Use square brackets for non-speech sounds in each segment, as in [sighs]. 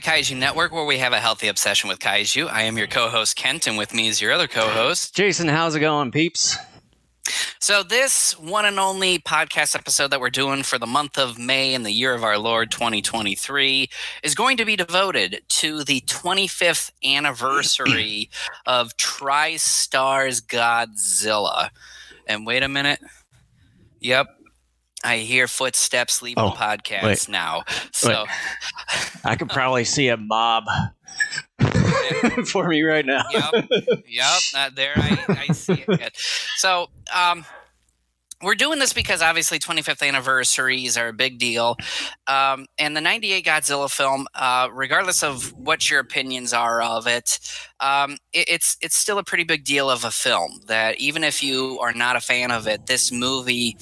Kaiju Network, where we have a healthy obsession with kaiju. I am your co-host Kent, and with me is your other co-host Jason. How's it going, peeps? So this one and only podcast episode that we're doing for the month of May in the year of our Lord 2023 is going to be devoted to the 25th anniversary [clears throat] of TriStar's Godzilla. And wait a minute. Yep, I hear footsteps leaving Oh, the podcast wait. now. So [laughs] I could probably see a mob [laughs] for me right now. yep, yep. Uh, there, I, I see it. So, um, we're doing this because obviously 25th anniversaries are a big deal, um, and the '98 Godzilla film, uh, regardless of what your opinions are of it, um, it, it's it's still a pretty big deal of a film. That even if you are not a fan of it, this movie.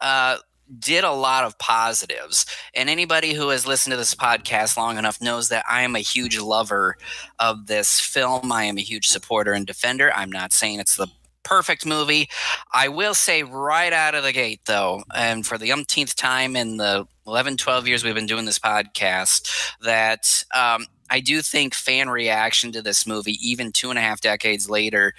Uh, did a lot of positives. And anybody who has listened to this podcast long enough knows that I am a huge lover of this film. I am a huge supporter and defender. I'm not saying it's the perfect movie. I will say right out of the gate, though, and for the umpteenth time in the 11, 12 years we've been doing this podcast, that um, I do think fan reaction to this movie, even two and a half decades later,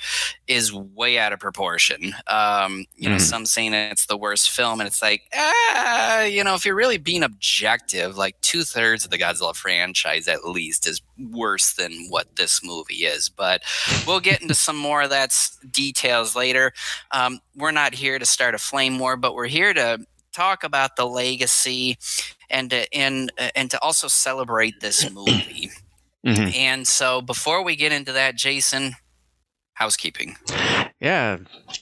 is way out of proportion. Um, you know, Mhm. some saying it's the worst film, and it's like, ah, you know, if you're really being objective, like two thirds of the Godzilla franchise at least is worse than what this movie is. But we'll get into some more of that details later. Um, we're not here to start a flame war, but we're here to talk about the legacy and to, and and to also celebrate this [clears throat] movie. Mhm. And so, before we get into that, Jason, housekeeping. Yeah,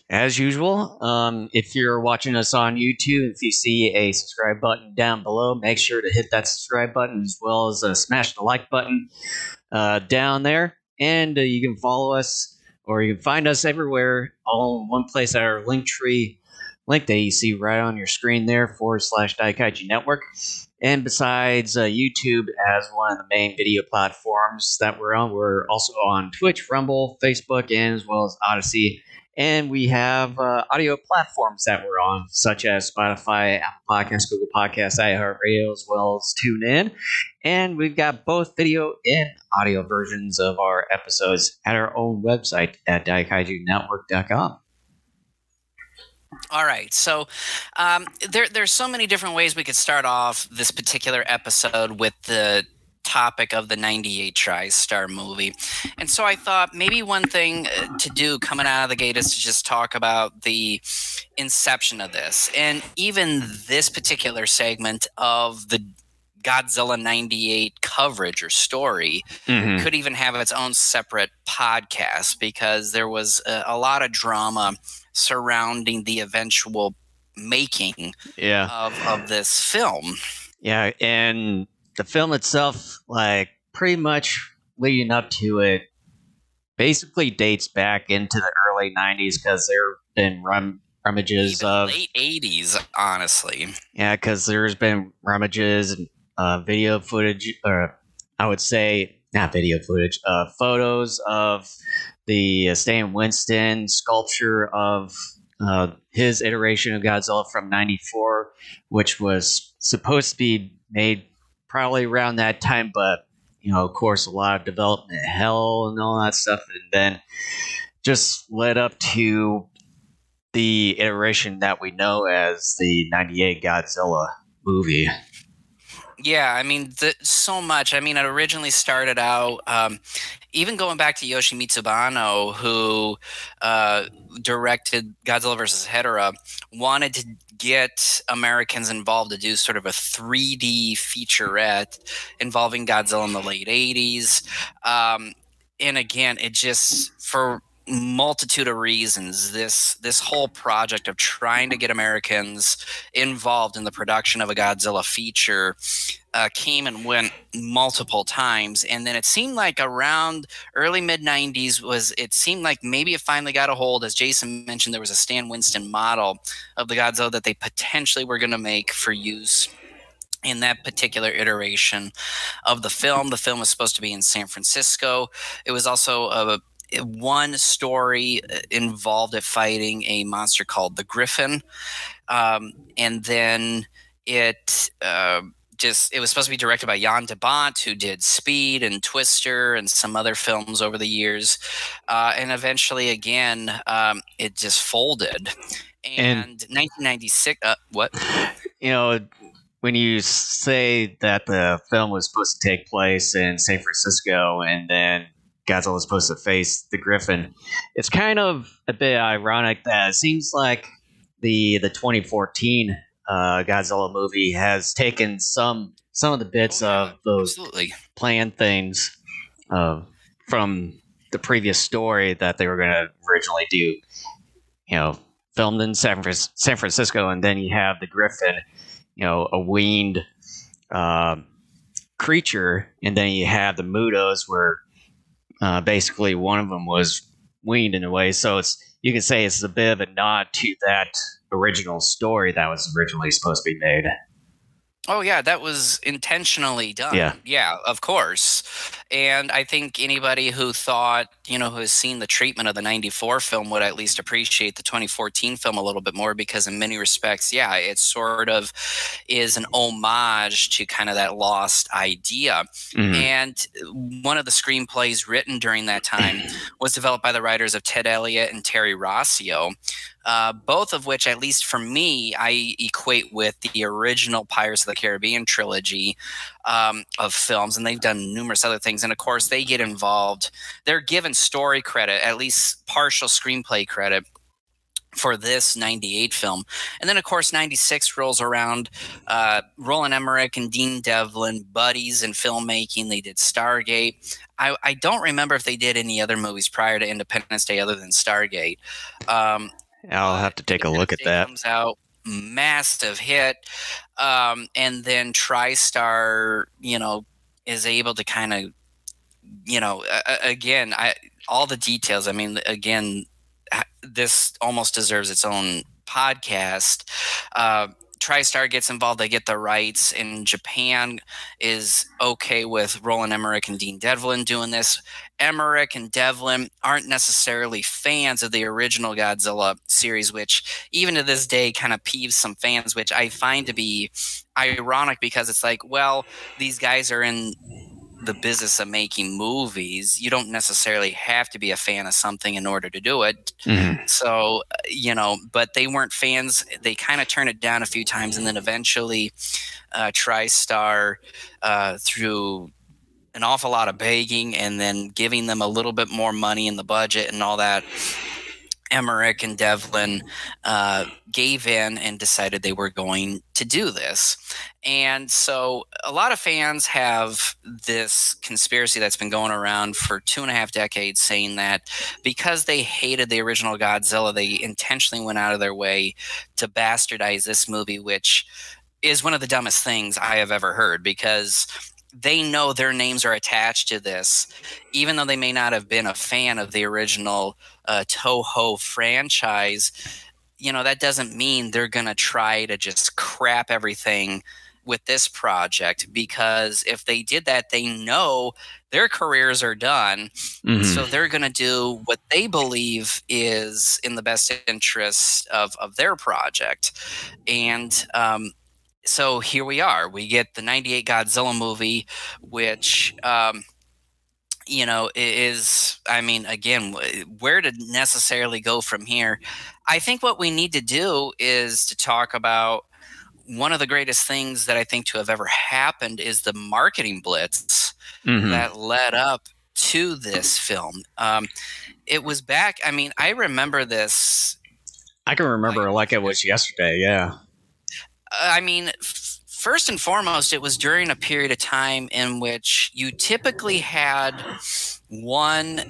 as usual. Um, if you're watching us on YouTube, if you see a subscribe button down below, make sure to hit that subscribe button as well as uh, smash the like button uh, down there. And uh, you can follow us or you can find us everywhere, all in one place at our link tree link that you see right on your screen there forward slash Daikaiju Network. And besides uh, YouTube as one of the main video platforms that we're on, we're also on Twitch, Rumble, Facebook, and as well as Odysee. And we have uh, audio platforms that we're on, such as Spotify, Apple Podcasts, Google Podcasts, iHeartRadio, as well as TuneIn. And we've got both video and audio versions of our episodes at our own website at daikaijunetwork.com. All right. So um, there, there's so many different ways we could start off this particular episode with the topic of the 98 TriStar movie. And so I thought maybe one thing uh, to do coming out of the gate is to just talk about the inception of this. And even this particular segment of the Godzilla 98 coverage or story Mm-hmm. could even have its own separate podcast because there was a, a lot of drama surrounding the eventual making Yeah. of, of this film. Yeah, and the film itself, like pretty much leading up to it, basically dates back into the early '90s because there have been rum- rummages Even of late 80s, honestly. yeah, because there's been rummages and uh, video footage, or I would say not video footage, uh, photos of the uh, Stan Winston sculpture of uh, his iteration of Godzilla from '94, which was supposed to be made probably around that time, but you know, of course, a lot of development hell and all that stuff, and then just led up to the iteration that we know as the 98 Godzilla movie. Yeah, I mean, th- so much. I mean, it originally started out, um, even going back to Yoshimitsu Banno, who uh, directed Godzilla vs. Hedorah, wanted to get Americans involved to do sort of a 3D featurette involving Godzilla in the late 80s. Um, and again, it just, for multitude of reasons this this whole project of trying to get Americans involved in the production of a Godzilla feature uh, came and went multiple times, and then it seemed like around early mid '90s was it seemed like maybe it finally got a hold. As Jason mentioned, there was a Stan Winston model of the Godzilla that they potentially were going to make for use in that particular iteration of the film. The film was supposed to be in San Francisco. It was also a one story uh, involved it fighting a monster called the Griffin, um, and then it uh, just it was supposed to be directed by Jan de Bont, who did Speed and Twister and some other films over the years, uh, and eventually again um, it just folded. And, and 1996, uh, what? You know, when you say that the film was supposed to take place in San Francisco and then Godzilla was supposed to face the Griffin, it's kind of a bit ironic that it seems like the the 2014 uh, Godzilla movie has taken some some of the bits oh, of those absolutely. planned things uh, from the previous story that they were going to originally do. You know, filmed in San, San Francisco, and then you have the Griffin, you know, a weaned uh, creature, and then you have the MUTOs where uh, basically one of them was weaned in a way. So it's you can say it's a bit of a nod to that original story that was originally supposed to be made. Oh yeah, that was intentionally done. Yeah, yeah, of course. And I think anybody who thought, you know, who has seen the treatment of the '94 film would at least appreciate the 2014 film a little bit more because, in many respects, yeah, it sort of is an homage to kind of that lost idea. Mm-hmm. And one of the screenplays written during that time [clears throat] was developed by the writers of Ted Elliott and Terry Rossio uh, both of which, at least for me, I equate with the original Pirates of the Caribbean trilogy um, of films, and they've done numerous other things. And of course, they get involved. They're given story credit, at least partial screenplay credit for this 98 film. And then, of course, 96 rolls around. Uh, Roland Emmerich and Dean Devlin, buddies in filmmaking. They did Stargate. I, I, don't remember if they did any other movies prior to Independence Day other than Stargate. Um, I'll have to take a look at that. Comes out massive hit, um, and then TriStar, you know, is able to kind of, you know, again, I all the details. I mean, again, this almost deserves its own podcast. Uh, TriStar gets involved, they get the rights, and Japan is okay with Roland Emmerich and Dean Devlin doing this. Emmerich and Devlin aren't necessarily fans of the original Godzilla series, which even to this day kind of peeves some fans, which I find to be ironic because it's like, well, these guys are in the business of making movies, you don't necessarily have to be a fan of something in order to do it. Mm-hmm. So, you know, but they weren't fans. They kind of turned it down a few times, and then eventually, uh, TriStar, uh, through an awful lot of begging and then giving them a little bit more money in the budget and all that, Emmerich and Devlin uh, gave in and decided they were going to do this. And so a lot of fans have this conspiracy that's been going around for two and a half decades saying that because they hated the original Godzilla, they intentionally went out of their way to bastardize this movie, which is one of the dumbest things I have ever heard because they know their names are attached to this, even though they may not have been a fan of the original uh, Toho franchise. You know, that doesn't mean they're going to try to just crap everything with this project because if they did that, they know their careers are done. Mm-hmm. So they're going to do what they believe is in the best interest of, of their project. And, um, so here we are. We get the 98 Godzilla movie, which, um, you know, is, I mean, again, where to necessarily go from here? I think what we need to do is to talk about one of the greatest things that I think to have ever happened is the marketing blitz mm-hmm. that led up to this film. Um, it was back, I mean, I remember this. I can remember like, like it was yesterday, yeah. I mean, f- first and foremost, it was during a period of time in which you typically had one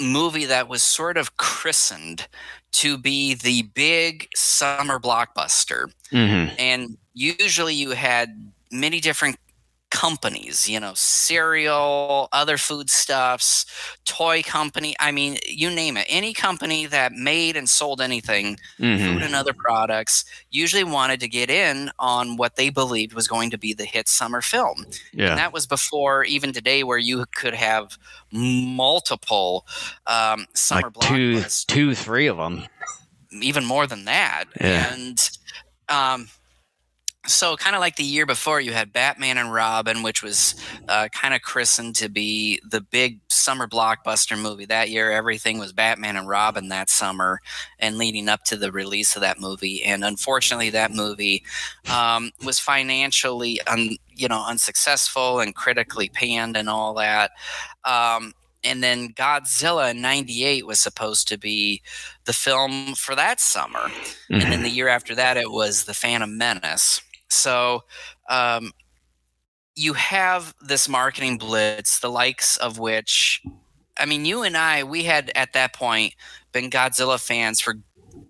movie that was sort of christened to be the big summer blockbuster. Mm-hmm. And usually you had many different companies, you know, cereal, other foodstuffs, toy company. I mean, you name it. Any company that made and sold anything, mm-hmm. food and other products, usually wanted to get in on what they believed was going to be the hit summer film. Yeah. And that was before even today, where you could have multiple um, summer like two, two, three of them, even more than that. Yeah. And um, so kind of like the year before you had batman and robin which was uh, kind of christened to be the big summer blockbuster movie that year everything was batman and robin that summer and leading up to the release of that movie and unfortunately that movie um, was financially un, you know unsuccessful and critically panned and all that um, and then Godzilla in 98 was supposed to be the film for that summer. Mm-hmm. And then mm-hmm. the year after that, it was The Phantom Menace. So um, you have this marketing blitz, the likes of which, I mean, you and I, we had at that point been Godzilla fans for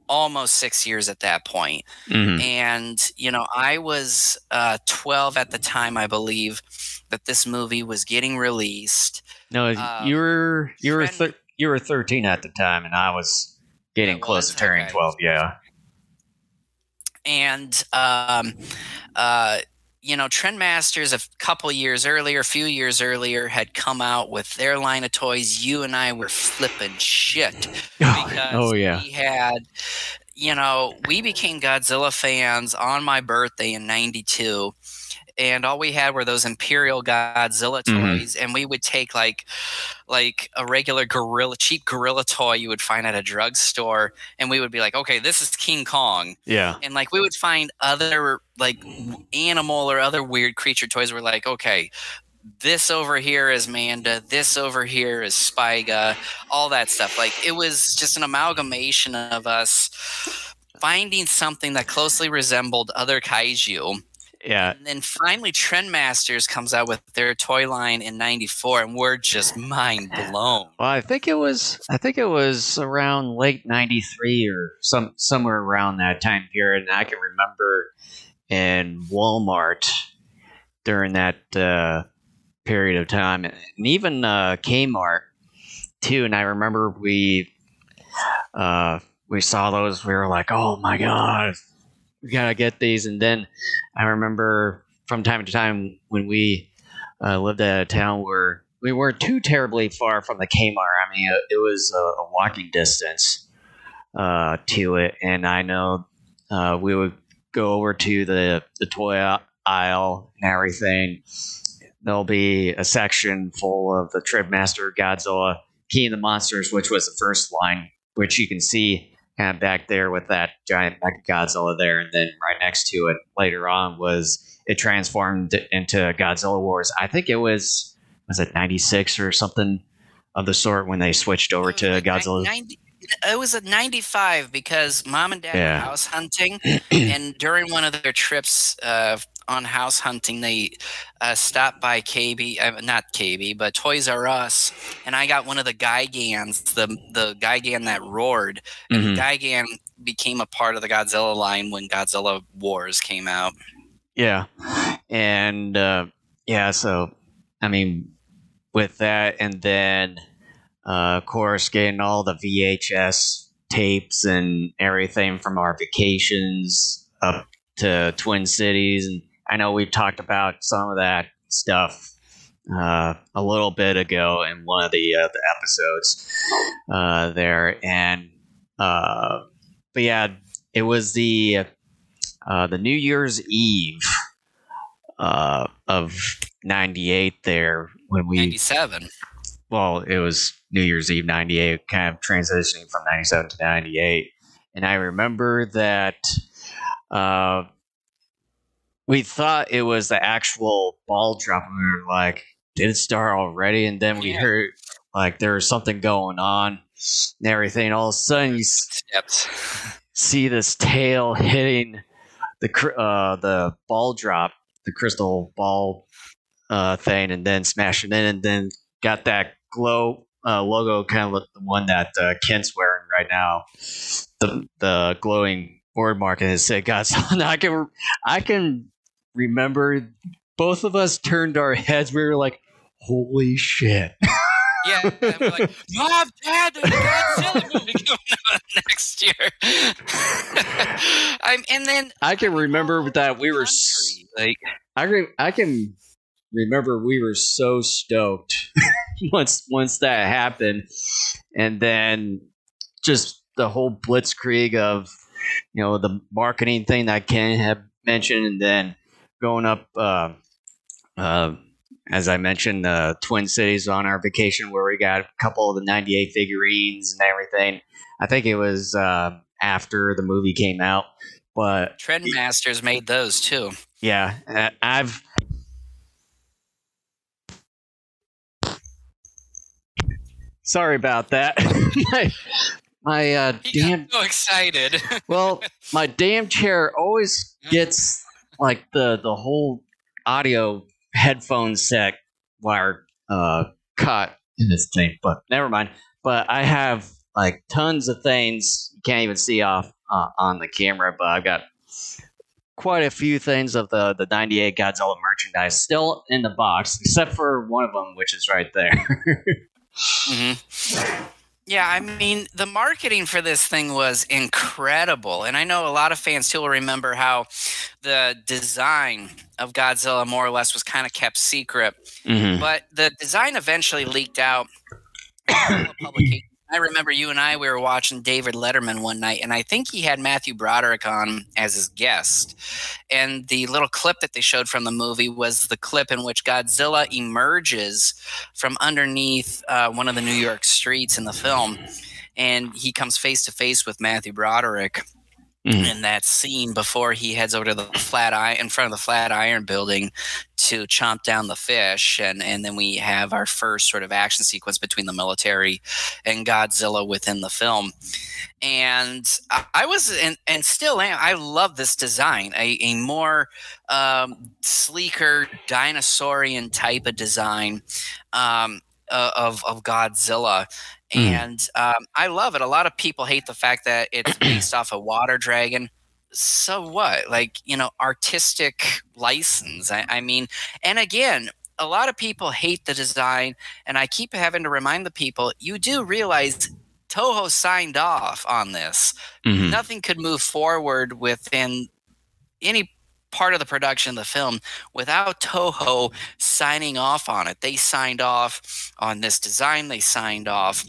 almost six years at that point. Mm-hmm. And, you know, I was uh, 12 at the time, I believe, that this movie was getting released. No, um, you were you were thir- you were 13 at the time, and I was getting close was, to turning okay. 12. Yeah and um, uh, you know, Trendmasters a couple years earlier, a few years earlier, had come out with their line of toys. You and I were flipping shit [laughs] oh, because oh, yeah. we had, you know, we became Godzilla fans on my birthday in '92 and all we had were those Imperial Godzilla mm-hmm. toys, mm-hmm. and we would take like like a regular gorilla cheap gorilla toy you would find at a drugstore, and we would be like, okay, this is King Kong, yeah, and like we would find other like animal or other weird creature toys. We're like, okay, this over here is Manda, this over here is Spiega, all that stuff. Like it was just an amalgamation of us finding something that closely resembled other kaiju yeah. And then finally, Trendmasters comes out with their toy line in '94, and we're just mind [laughs] blown. Well, I think it was I think it was around late '93 or some somewhere around that time period, and I can remember in Walmart during that uh, period of time, and even uh, Kmart too. And I remember we uh, we saw those. We were like, "Oh my god!" We gotta get these. And then I remember from time to time when we uh, lived at a town where we weren't too terribly far from the Kmart. I mean, it, was a, a, walking distance uh, to it, and I know uh, we would go over to the the toy aisle and everything. There'll be a section full of the Trendmaster Godzilla, King of the Monsters, which was the first line, which you can see kind of back there with that giant Godzilla there, and then right next to it later on was it transformed into Godzilla Wars. I think it was was it ninety six or something of the sort when they switched over to Godzilla. 90, it was a 95 because mom and dad yeah. were house hunting and during one of their trips uh, on house hunting, they uh, stopped by KB, uh, not KB, but Toys R Us, and I got one of the Gigans, the the Gigan that roared. And mm-hmm. Gigan became a part of the Godzilla line when Godzilla Wars came out. Yeah, and uh, yeah, so I mean, with that, and then uh, of course getting all the VHS tapes and everything from our vacations up to Twin Cities and I know we've talked about some of that stuff uh, a little bit ago in one of the, uh, the episodes uh, there, and uh, but yeah, it was the uh, the New Year's Eve uh, of '98 there when we '97. Well, it was New Year's Eve '98, kind of transitioning from '97 to '98, and I remember that we thought it was the actual ball drop, and we were like, "Did it start already?" And then we yeah. heard like there was something going on and everything. All of a sudden, you Steps. see this tail hitting the uh, the ball drop, the crystal ball uh, thing, and then smashing in, and then got that glow uh, logo, kind of like the one that uh, Kent's wearing right now, the the glowing board mark, and it said Godzilla. [laughs] I can I can remember both of us turned our heads. We were like, "Holy shit!" [laughs] yeah, we're like, "Mom, Dad, there's a Godzilla movie [laughs] coming out next year." [laughs] I'm, and then I can remember that we were like, I can, I can remember we were so stoked once once that happened, and then just the whole blitzkrieg of you know the marketing thing that Kent had mentioned, and then going up, uh, uh, as I mentioned, the Twin Cities on our vacation where we got a couple of the 98 figurines and everything. I think it was uh, after the movie came out, but Trendmasters made those too. yeah, uh, I've. Sorry about that. [laughs] my my uh, [laughs] damn so excited. [laughs] well, my damn chair always gets like the the whole audio headphone set wire uh caught in this thing. But never mind. But I have like tons of things you can't even see off uh, on the camera. But I've got quite a few things of the the '98 Godzilla merchandise still in the box, except for one of them, which is right there. [laughs] hmm Yeah, I mean, the marketing for this thing was incredible. And I know a lot of fans still remember how the design of Godzilla more or less was kind of kept secret. Mhm. But the design eventually leaked out. [coughs] Publication. I remember you and I we were watching David Letterman one night, and I think he had Matthew Broderick on as his guest. And the little clip that they showed from the movie was the clip in which Godzilla emerges from underneath uh, one of the New York streets in the film, and he comes face to face with Matthew Broderick Mhm. in that scene before he heads over to the flat eye in front of the Flatiron Building to chomp down the fish and and then we have our first sort of action sequence between the military and Godzilla within the film and I, I was and, and still am I love this design a, a more um, sleeker dinosaurian type of design um, uh, of of Godzilla Mm. and um, I love it. A lot of people hate the fact that it's [clears throat] based off a water dragon. So what? Like you know, artistic license. I, I mean, and again, a lot of people hate the design, and I keep having to remind the people: you do realize Toho signed off on this. Mhm. Nothing could move forward within any part of the production of the film without Toho signing off on it. They signed off on this design. They signed off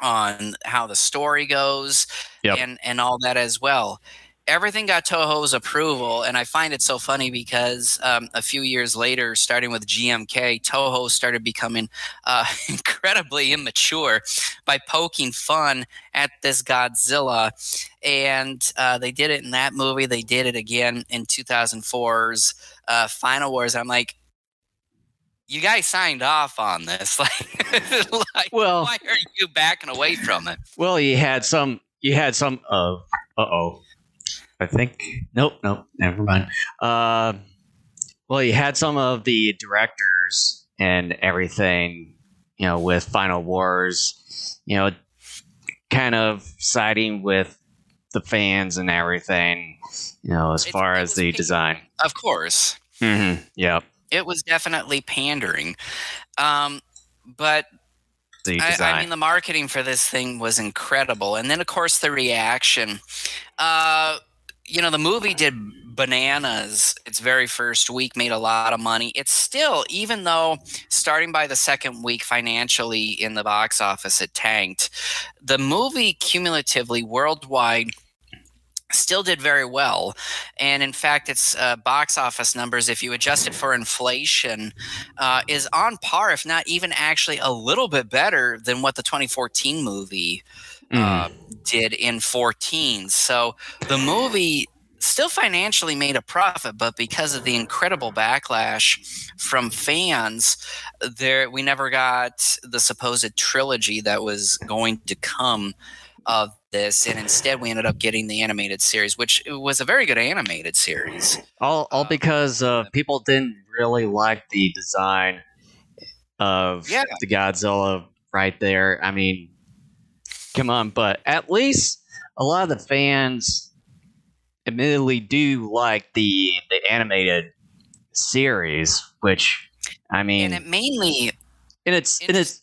on how the story goes Yep. and and all that as well. Everything got Toho's approval, and I find it so funny because um, a few years later, starting with GMK, Toho started becoming uh, [laughs] incredibly immature by poking fun at this Godzilla, and uh, they did it in that movie. They did it again in 2004's uh, Final Wars. I'm like, you guys signed off on this, [laughs] like, like Well, why are you backing away from it? Well, you had some. You had some. Uh oh. I think. Nope. Nope. Never mind. Uh, well, you had some of the directors and everything. You know, with Final Wars. You know, kind of siding with the fans and everything. You know, as It's- far it as the design. Of course, Mm-hmm. Yep. it was definitely pandering, um, but The I, design. I mean, the marketing for this thing was incredible, and then of course the reaction. Uh, you know, the movie did bananas. Its very first week made a lot of money. It's still, even though starting by the second week financially in the box office, it tanked. The movie cumulatively worldwide still did very well and in fact its uh, box office numbers if you adjust it for inflation uh, is on par if not even actually a little bit better than what the 2014 movie uh, did in 14 so the movie still financially made a profit but because of the incredible backlash from fans there we never got the supposed trilogy that was going to come of this and instead we ended up getting the animated series which was a very good animated series All, all Uh, because uh, people didn't really like the design of Yeah. the Godzilla right there. I mean, come on, but at least a lot of the fans admittedly do like the the animated series, which I mean, and it mainly and it's and it's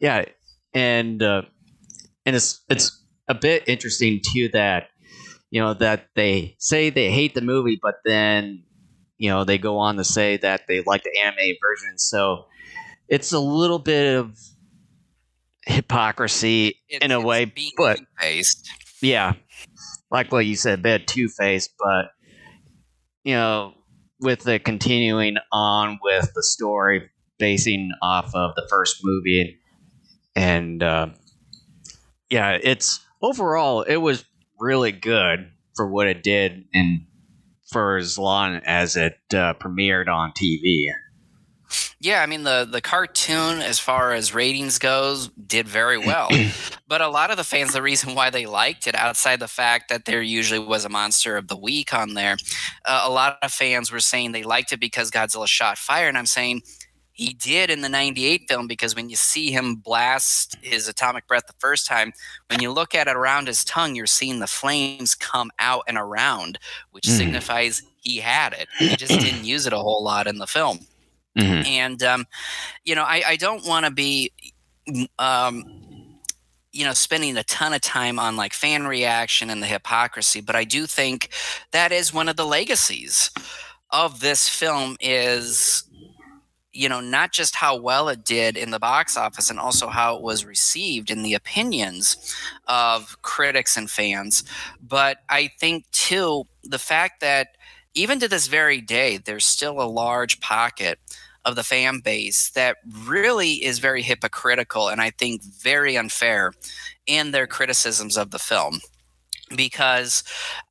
yeah, and uh, and it's it's a bit interesting too that you know that they say they hate the movie, but then you know they go on to say that they like the anime version. So it's a little bit of hypocrisy it- in a way, but based yeah, like what you said, a bit two faced, but you know, with the continuing on with the story basing off of the first movie, and uh, yeah, it's overall it was really good for what it did and for as long as it uh, premiered on TV. Yeah, I mean the the cartoon, as far as ratings goes, did very well. [clears throat] but a lot of the fans, the reason why they liked it, outside the fact that there usually was a monster of the week on there, uh, a lot of fans were saying they liked it because Godzilla shot fire, and I'm saying he did in the 98 film because when you see him blast his atomic breath the first time when you look at it around his tongue you're seeing the flames come out and around which mm. signifies he had it he just didn't use it a whole lot in the film mm-hmm. and um, you know i, I don't want to be um, you know spending a ton of time on like fan reaction and the hypocrisy but i do think that is one of the legacies of this film is you know, not just how well it did in the box office and also how it was received in the opinions of critics and fans. But I think, too, the fact that even to this very day, there's still a large pocket of the fan base that really is very hypocritical and I think very unfair in their criticisms of the film because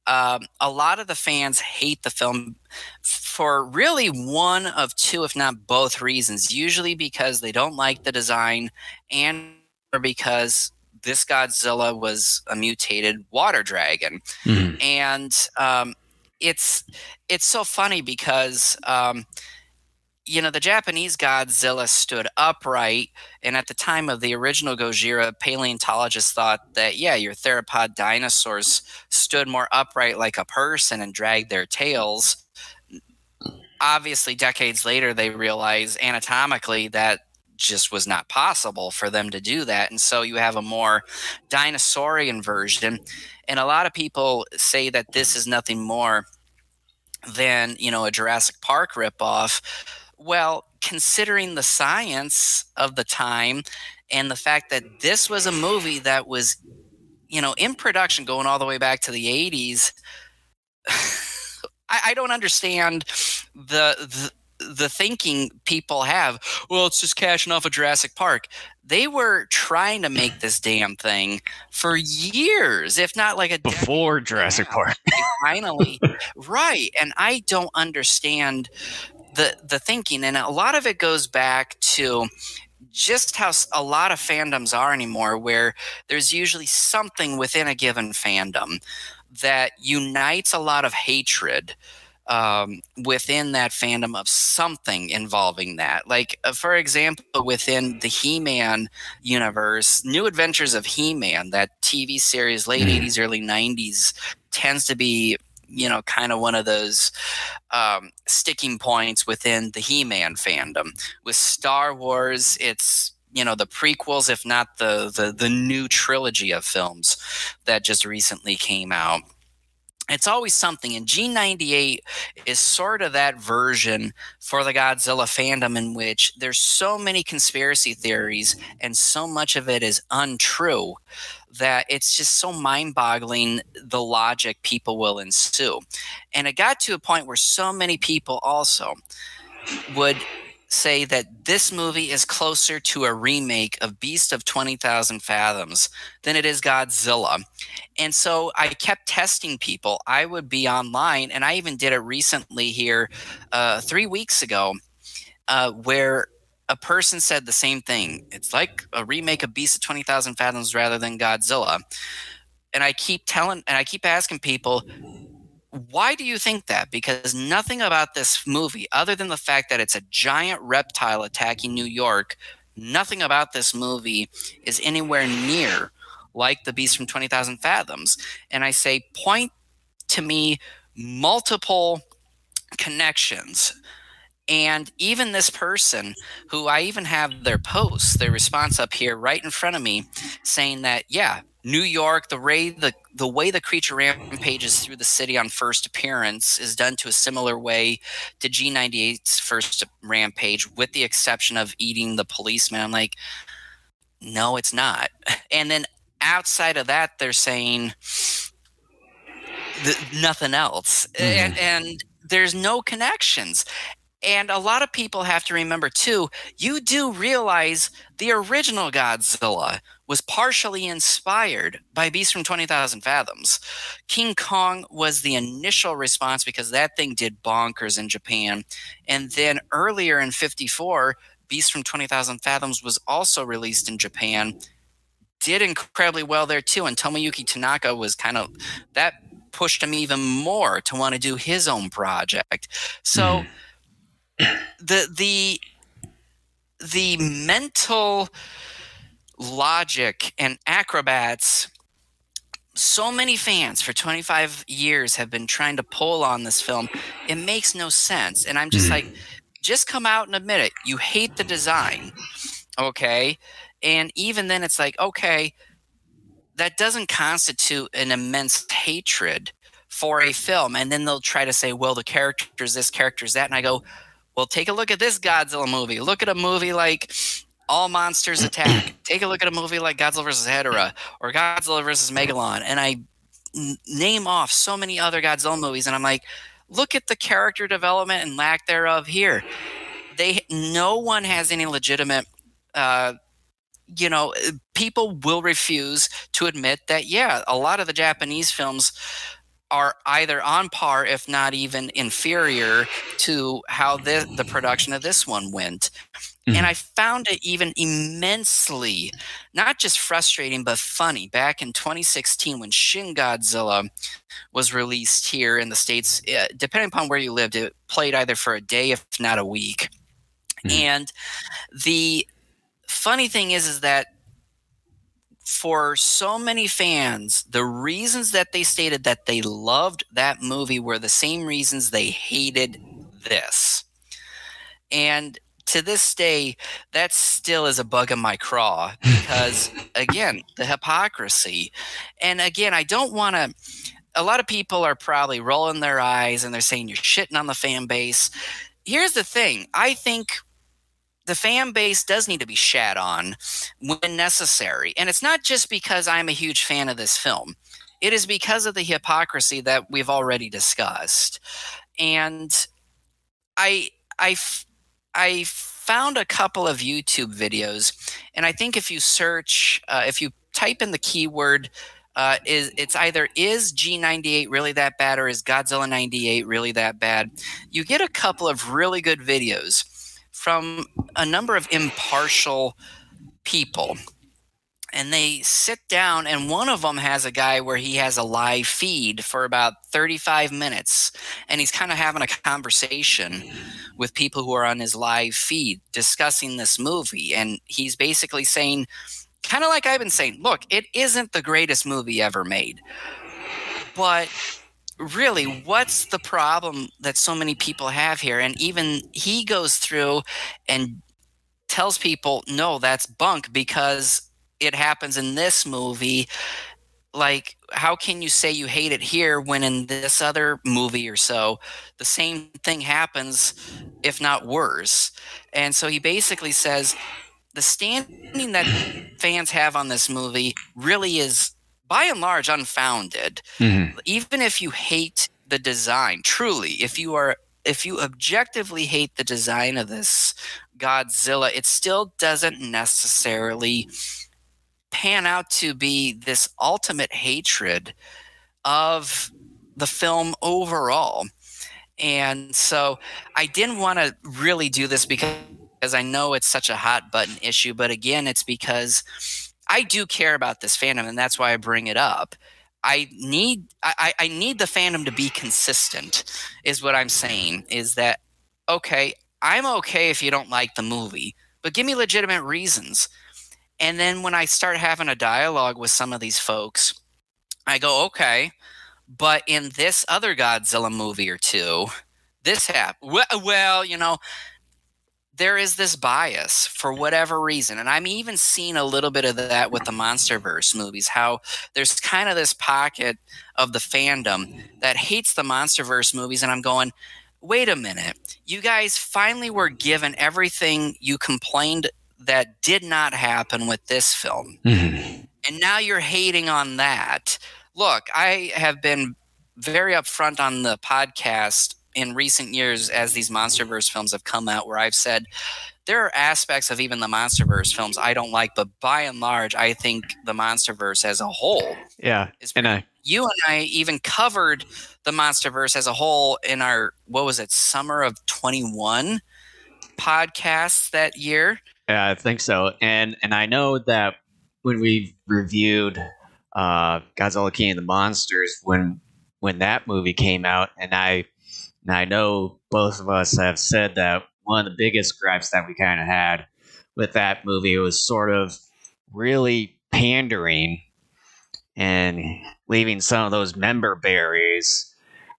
um, a lot of the fans hate the film for really one of two, if not both reasons. Usually because they don't like the design and or because this Godzilla was a mutated water dragon. Mm-hmm. And um, it's it's so funny because um, you know, the Japanese Godzilla stood upright. And at the time of the original Gojira, paleontologists thought that, yeah, your theropod dinosaurs stood more upright like a person and dragged their tails. Obviously, decades later, they realized anatomically that just was not possible for them to do that. And so you have a more dinosaurian version. And a lot of people say that this is nothing more than, you know, a Jurassic Park ripoff well, considering the science of the time and the fact that this was a movie that was, you know, in production going all the way back to the 80s, [sighs] I, I, don't understand the, the the thinking people have, well, it's just cashing off of Jurassic Park. They were trying to make this damn thing for years, if not like a before Jurassic Park. finally, right? And I don't understand the the thinking, and a lot of it goes back to just how a lot of fandoms are anymore, where there's usually something within a given fandom that unites a lot of hatred um, within that fandom of something involving that. Like, uh, for example, within the He Man universe, New Adventures of He Man, that TV series, late mm. 80s, early 90s, tends to be you know, kind of one of those um, sticking points within the He Man fandom. With Star Wars, it's you know the prequels, if not the, the the new trilogy of films that just recently came out. It's always something, and G98 is sort of that version for the Godzilla fandom in which there's so many conspiracy theories and so much of it is untrue that it's just so mind boggling the logic people will ensue. And it got to a point where so many people also would say that this movie is closer to a remake of Beast of 20,000 Fathoms than it is Godzilla. And so I kept testing people. I would be online, and I even did it recently here uh, three weeks ago, uh, where a person said the same thing. It's like a remake of Beast of 20,000 Fathoms rather than Godzilla. And I keep telling, and I keep asking people, why do you think that? Because nothing about this movie, other than the fact that it's a giant reptile attacking New York, nothing about this movie is anywhere near like the Beast from 20,000 Fathoms. And I say, point to me multiple connections and even this person, who I even have their post, their response up here right in front of me, saying that, yeah, New York, the way the, the way the creature rampages through the city on first appearance is done to a similar way to G98's first rampage, with the exception of eating the policeman. I'm like, no, it's not. [laughs] And then outside of that, they're saying the, nothing else. Mm. And, and there's no connections. And a lot of people have to remember too, you do realize the original Godzilla was partially inspired by Beast from 20,000 Fathoms. King Kong was the initial response because that thing did bonkers in Japan. And then earlier in 54, Beast from 20,000 Fathoms was also released in Japan. Did incredibly well there too. And Tomoyuki Tanaka was kind of that pushed him even more to want to do his own project. So mm. The the the mental logic and acrobats so many fans for 25 years have been trying to pull on this film it makes no sense and i'm just mm. like just come out and admit it you hate the design okay and even then it's like okay that doesn't constitute an immense hatred for a film. And then they'll try to say, well, the character's this, character's that. And I go, well, take a look at this Godzilla movie. Look at a movie like All Monsters Attack. [clears throat] take a look at a movie like Godzilla vs. Hedorah or Godzilla vs. Megalon. And I n- name off so many other Godzilla movies. And I'm like, look at the character development and lack thereof here. They no one has any legitimate uh, you know, people will refuse to admit that, yeah, a lot of the Japanese films are either on par, if not even inferior, to how the, the production of this one went. Mm-hmm. And I found it even immensely, not just frustrating, but funny. Back in 2016, when Shin Godzilla was released here in the States, uh, depending upon where you lived, it played either for a day, if not a week. Mm-hmm. And the funny thing is is that for so many fans, the reasons that they stated that they loved that movie were the same reasons they hated this. And to this day, that still is a bug in my craw because, [laughs] again, the hypocrisy. And again, I don't want to. A lot of people are probably rolling their eyes and they're saying you're shitting on the fan base. Here's the thing I think the fan base does need to be shat on when necessary. And it's not just because I'm a huge fan of this film, it is because of the hypocrisy that we've already discussed. And I, I, I found a couple of YouTube videos, and I think if you search, uh, if you type in the keyword, uh, is it's either is G98 really that bad or is Godzilla 98 really that bad? You get a couple of really good videos from a number of impartial people. And they sit down and one of them has a guy where he has a live feed for about 35 minutes and he's kind of having a conversation with people who are on his live feed discussing this movie. And he's basically saying kind of like I've been saying look it isn't the greatest movie ever made but really what's the problem that so many people have here? And even he goes through and tells people no that's bunk because it happens in this movie. Like how can you say you hate it here when in this other movie or so the same thing happens if not worse? And so he basically says the standing that fans have on this movie really is by and large unfounded. Mm-hmm. Even if you hate the design, truly, if you are if you objectively hate the design of this Godzilla, it still doesn't necessarily pan out to be this ultimate hatred of the film overall. And so I didn't want to really do this because I know it's such a hot button issue, but again, it's because I do care about this fandom, and that's why I bring it up. I need I, I need the fandom to be consistent, is what I'm saying. Is that okay? I'm okay if you don't like the movie, but give me legitimate reasons. And then when I start having a dialogue with some of these folks, I go, okay, but in this other Godzilla movie or two, this happened. Well, you know, there is this bias for whatever reason and i'm even seeing a little bit of that with the monsterverse movies how there's kind of this pocket of the fandom that hates the monsterverse movies and i'm going wait a minute you guys finally were given everything you complained that did not happen with this film mm-hmm. and now you're hating on that look i have been very upfront on the podcast in recent years as these MonsterVerse films have come out where I've said there are aspects of even the MonsterVerse films I don't like, but by and large, I think the MonsterVerse as a whole. Yeah, and I you and I even covered the MonsterVerse as a whole in our what was it summer of twenty one podcasts that year. Yeah, I think so. And and I know that when we reviewed uh, Godzilla King of the Monsters when when that movie came out, and I and I know both of us have said that one of the biggest gripes that we kind of had with that movie was sort of really pandering and leaving some of those member berries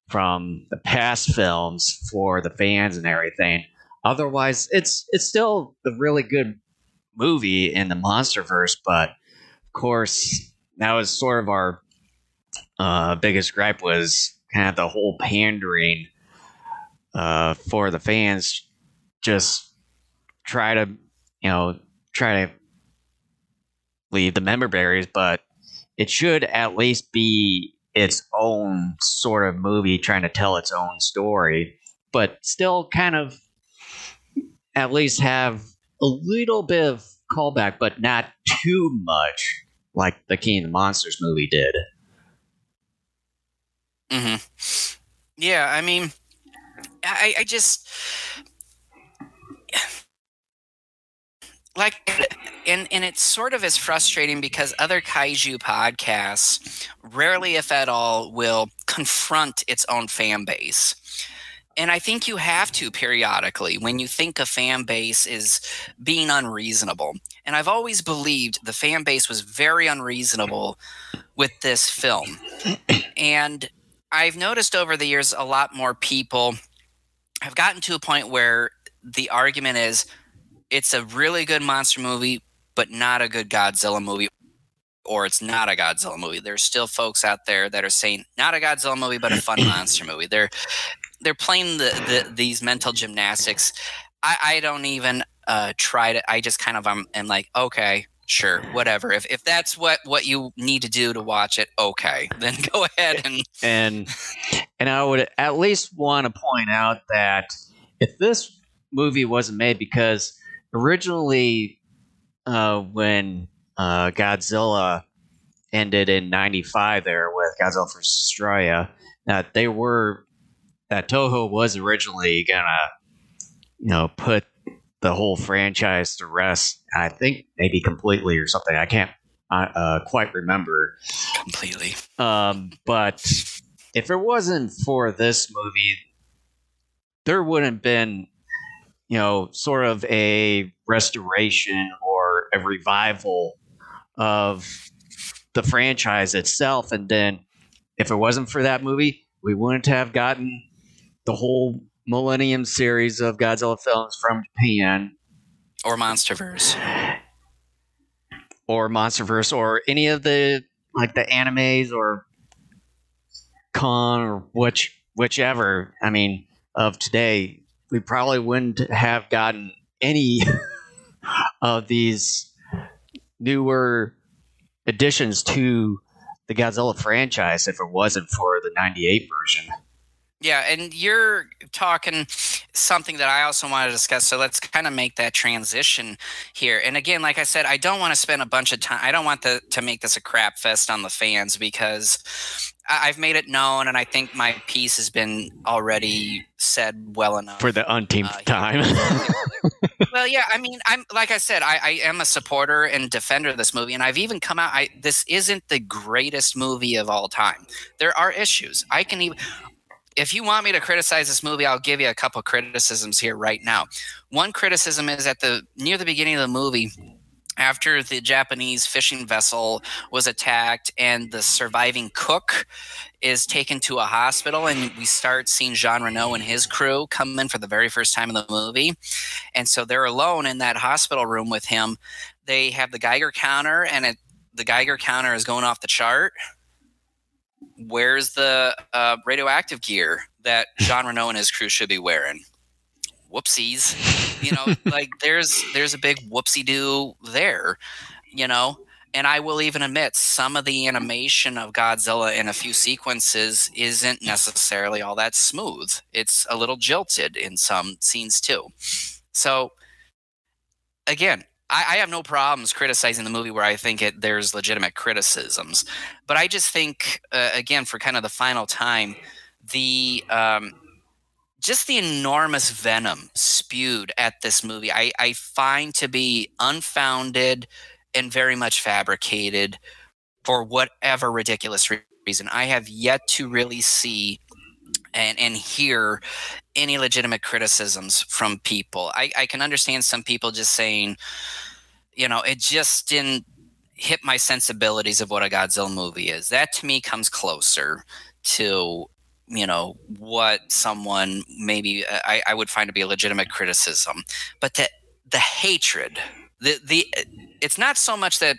from the past films for the fans and everything. Otherwise, it's it's still a really good movie in the MonsterVerse, but of course, that was sort of our uh, biggest gripe was kind of the whole pandering uh, for the fans. Just try to, you know, try to leave the member berries, but it should at least be its own sort of movie trying to tell its own story, but still kind of at least have a little bit of callback, but not too much like the King of the Monsters movie did. hmm Yeah, I mean, I, I just like and and it's sort of as frustrating because other kaiju podcasts rarely if at all will confront its own fan base. And i think you have to periodically when you think a fan base is being unreasonable. And i've always believed the fan base was very unreasonable with this film. And i've noticed over the years a lot more people have gotten to a point where the argument is it's a really good monster movie, but not a good Godzilla movie, or it's not a Godzilla movie. There's still folks out there that are saying not a Godzilla movie, but a fun [clears throat] monster movie. They're they're playing the, the these mental gymnastics. I, I don't even uh, try to. I just kind of am, am like, okay, sure, whatever. If if that's what what you need to do to watch it, okay, [laughs] then go ahead and and and I would at least want to point out that if this movie wasn't made because originally uh, when uh, Godzilla ended in '95 there with Godzilla vs. Destoroyah, that they were that Toho was originally gonna you know put the whole franchise to rest. I think maybe completely or something. I can't uh, quite remember completely. Um, but if it wasn't for this movie, there wouldn't have been you know, sort of a restoration or a revival of the franchise itself. And then if it wasn't for that movie, we wouldn't have gotten the whole Millennium series of Godzilla films from Japan. Or Monsterverse. Or Monsterverse or any of the like the animes or con or which whichever I mean of today we probably wouldn't have gotten any [laughs] of these newer additions to the Godzilla franchise if it wasn't for the 98 version. Yeah, and you're talking something that I also want to discuss. So let's kind of make that transition here. And again, like I said, I don't want to spend a bunch of time. I don't want the, to make this a crap fest on the fans because I've made it known, and I think my piece has been already said well enough for the unteenth uh, time. [laughs] well, yeah, I mean, I'm like I said, I, I, am a supporter and defender of this movie, and I've even come out. I this isn't the greatest movie of all time. There are issues. I can even. If you want me to criticize this movie, I'll give you a couple criticisms here right now. One criticism is at the near the beginning of the movie after the Japanese fishing vessel was attacked and the surviving cook is taken to a hospital and we start seeing Jean Reno and his crew come in for the very first time in the movie. And so they're alone in that hospital room with him. They have the Geiger counter and it, the Geiger counter is going off the chart. Where's the uh, radioactive gear that [laughs] Jean Reno and his crew should be wearing? whoopsies you know [laughs] like there's there's a big whoopsie do there you know and I will even admit some of the animation of Godzilla in a few sequences isn't necessarily all that smooth. It's a little jilted in some scenes too. So, again, I, I have no problems criticizing the movie where I think it there's legitimate criticisms, but I just think, uh, again, for kind of the final time, the um, just the enormous venom spewed at this movie, I, I find to be unfounded and very much fabricated for whatever ridiculous reason. I have yet to really see and, and hear any legitimate criticisms from people. I, I can understand some people just saying, you know, it just didn't hit my sensibilities of what a Godzilla movie is. That to me comes closer to you know what someone maybe uh, I, I would find to be a legitimate criticism but the the hatred the the it's not so much that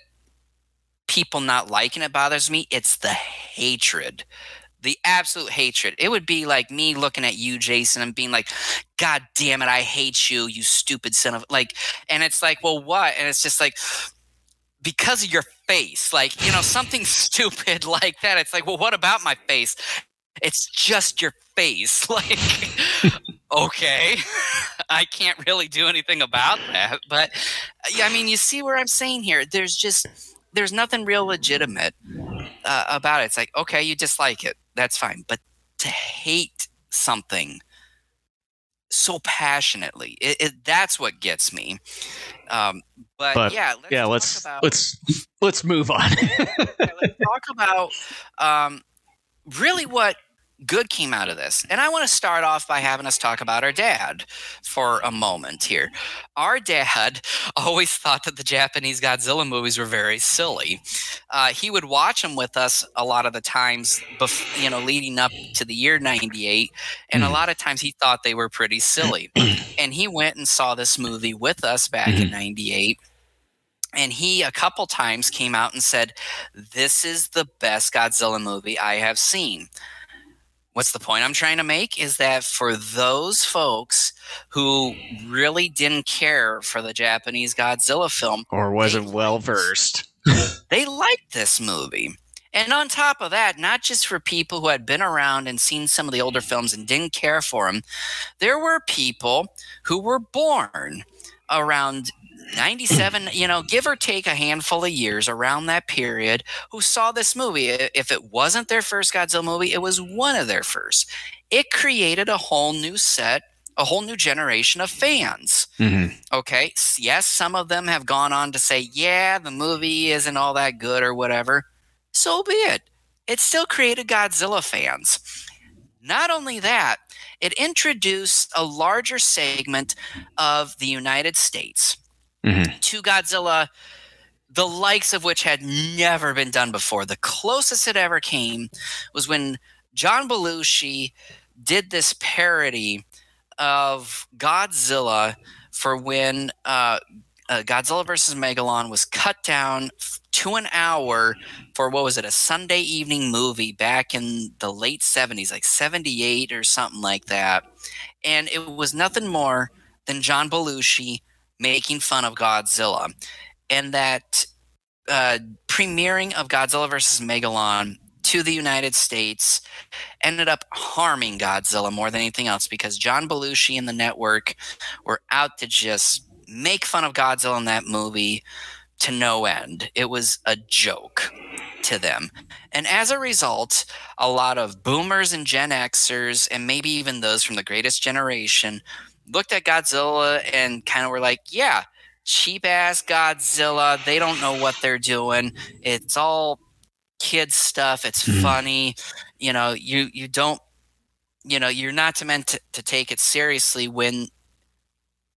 people not liking it bothers me it's the hatred the absolute hatred. It would be like me looking at you jason and being like god damn it i hate you you stupid son of like and it's like well what? And it's just like because of your face like you know something [laughs] stupid like that it's like well what about my face? It's just your face [laughs] like okay [laughs] i can't really do anything about that but i mean you see where i'm saying here? There's just there's nothing real legitimate uh, about it. It's like okay you dislike it that's fine but to hate something so passionately it, it, that's what gets me. Um, but, but, yeah let's yeah let's about, let's let's move on. Yeah, let's talk about um, really what good came out of this. And I want to start off by having us talk about our dad for a moment here. Our dad [laughs] always thought that the Japanese Godzilla movies were very silly. Uh, he would watch them with us a lot of the times, bef- you know, leading up to the year 98. And a hmm. lot of times he thought they were pretty silly. [clears throat] and he went and saw this movie with us back in 98 and he a couple times came out and said this is the best godzilla movie i have seen what's the point I'm trying to make is that for those folks who really didn't care for the Japanese Godzilla film or wasn't well versed, [laughs] they liked this movie. And on top of that, not just for people who had been around and seen some of the older films and didn't care for them, there were people who were born around 97, you know, give or take a handful of years around that period, who saw this movie. If it wasn't their first Godzilla movie, it was one of their first. It created a whole new set, a whole new generation of fans. Mm-hmm. Okay. Yes, some of them have gone on to say, yeah, the movie isn't all that good or whatever. So be it. It still created Godzilla fans. Not only that, it introduced a larger segment of the United States mm-hmm. to Godzilla, the likes of which had never been done before. The closest it ever came was when John Belushi did this parody of Godzilla for when uh, uh, Godzilla versus Megalon was cut down to an hour for what was it, a Sunday evening movie back in the late 70s, like 78 or something like that. And it was nothing more than John Belushi making fun of Godzilla, and that uh, premiering of Godzilla versus Megalon to the United States ended up harming Godzilla more than anything else because John Belushi and the network were out to just make fun of Godzilla in that movie to no end. It was a joke to them. And as a result, a lot of boomers and Gen Xers, and maybe even those from the greatest generation, looked at Godzilla and kind of were like, yeah, cheap ass Godzilla. They don't know what they're doing. It's all kids stuff. It's mm-hmm. funny. You know, you you don't you know, you're not meant to, to take it seriously when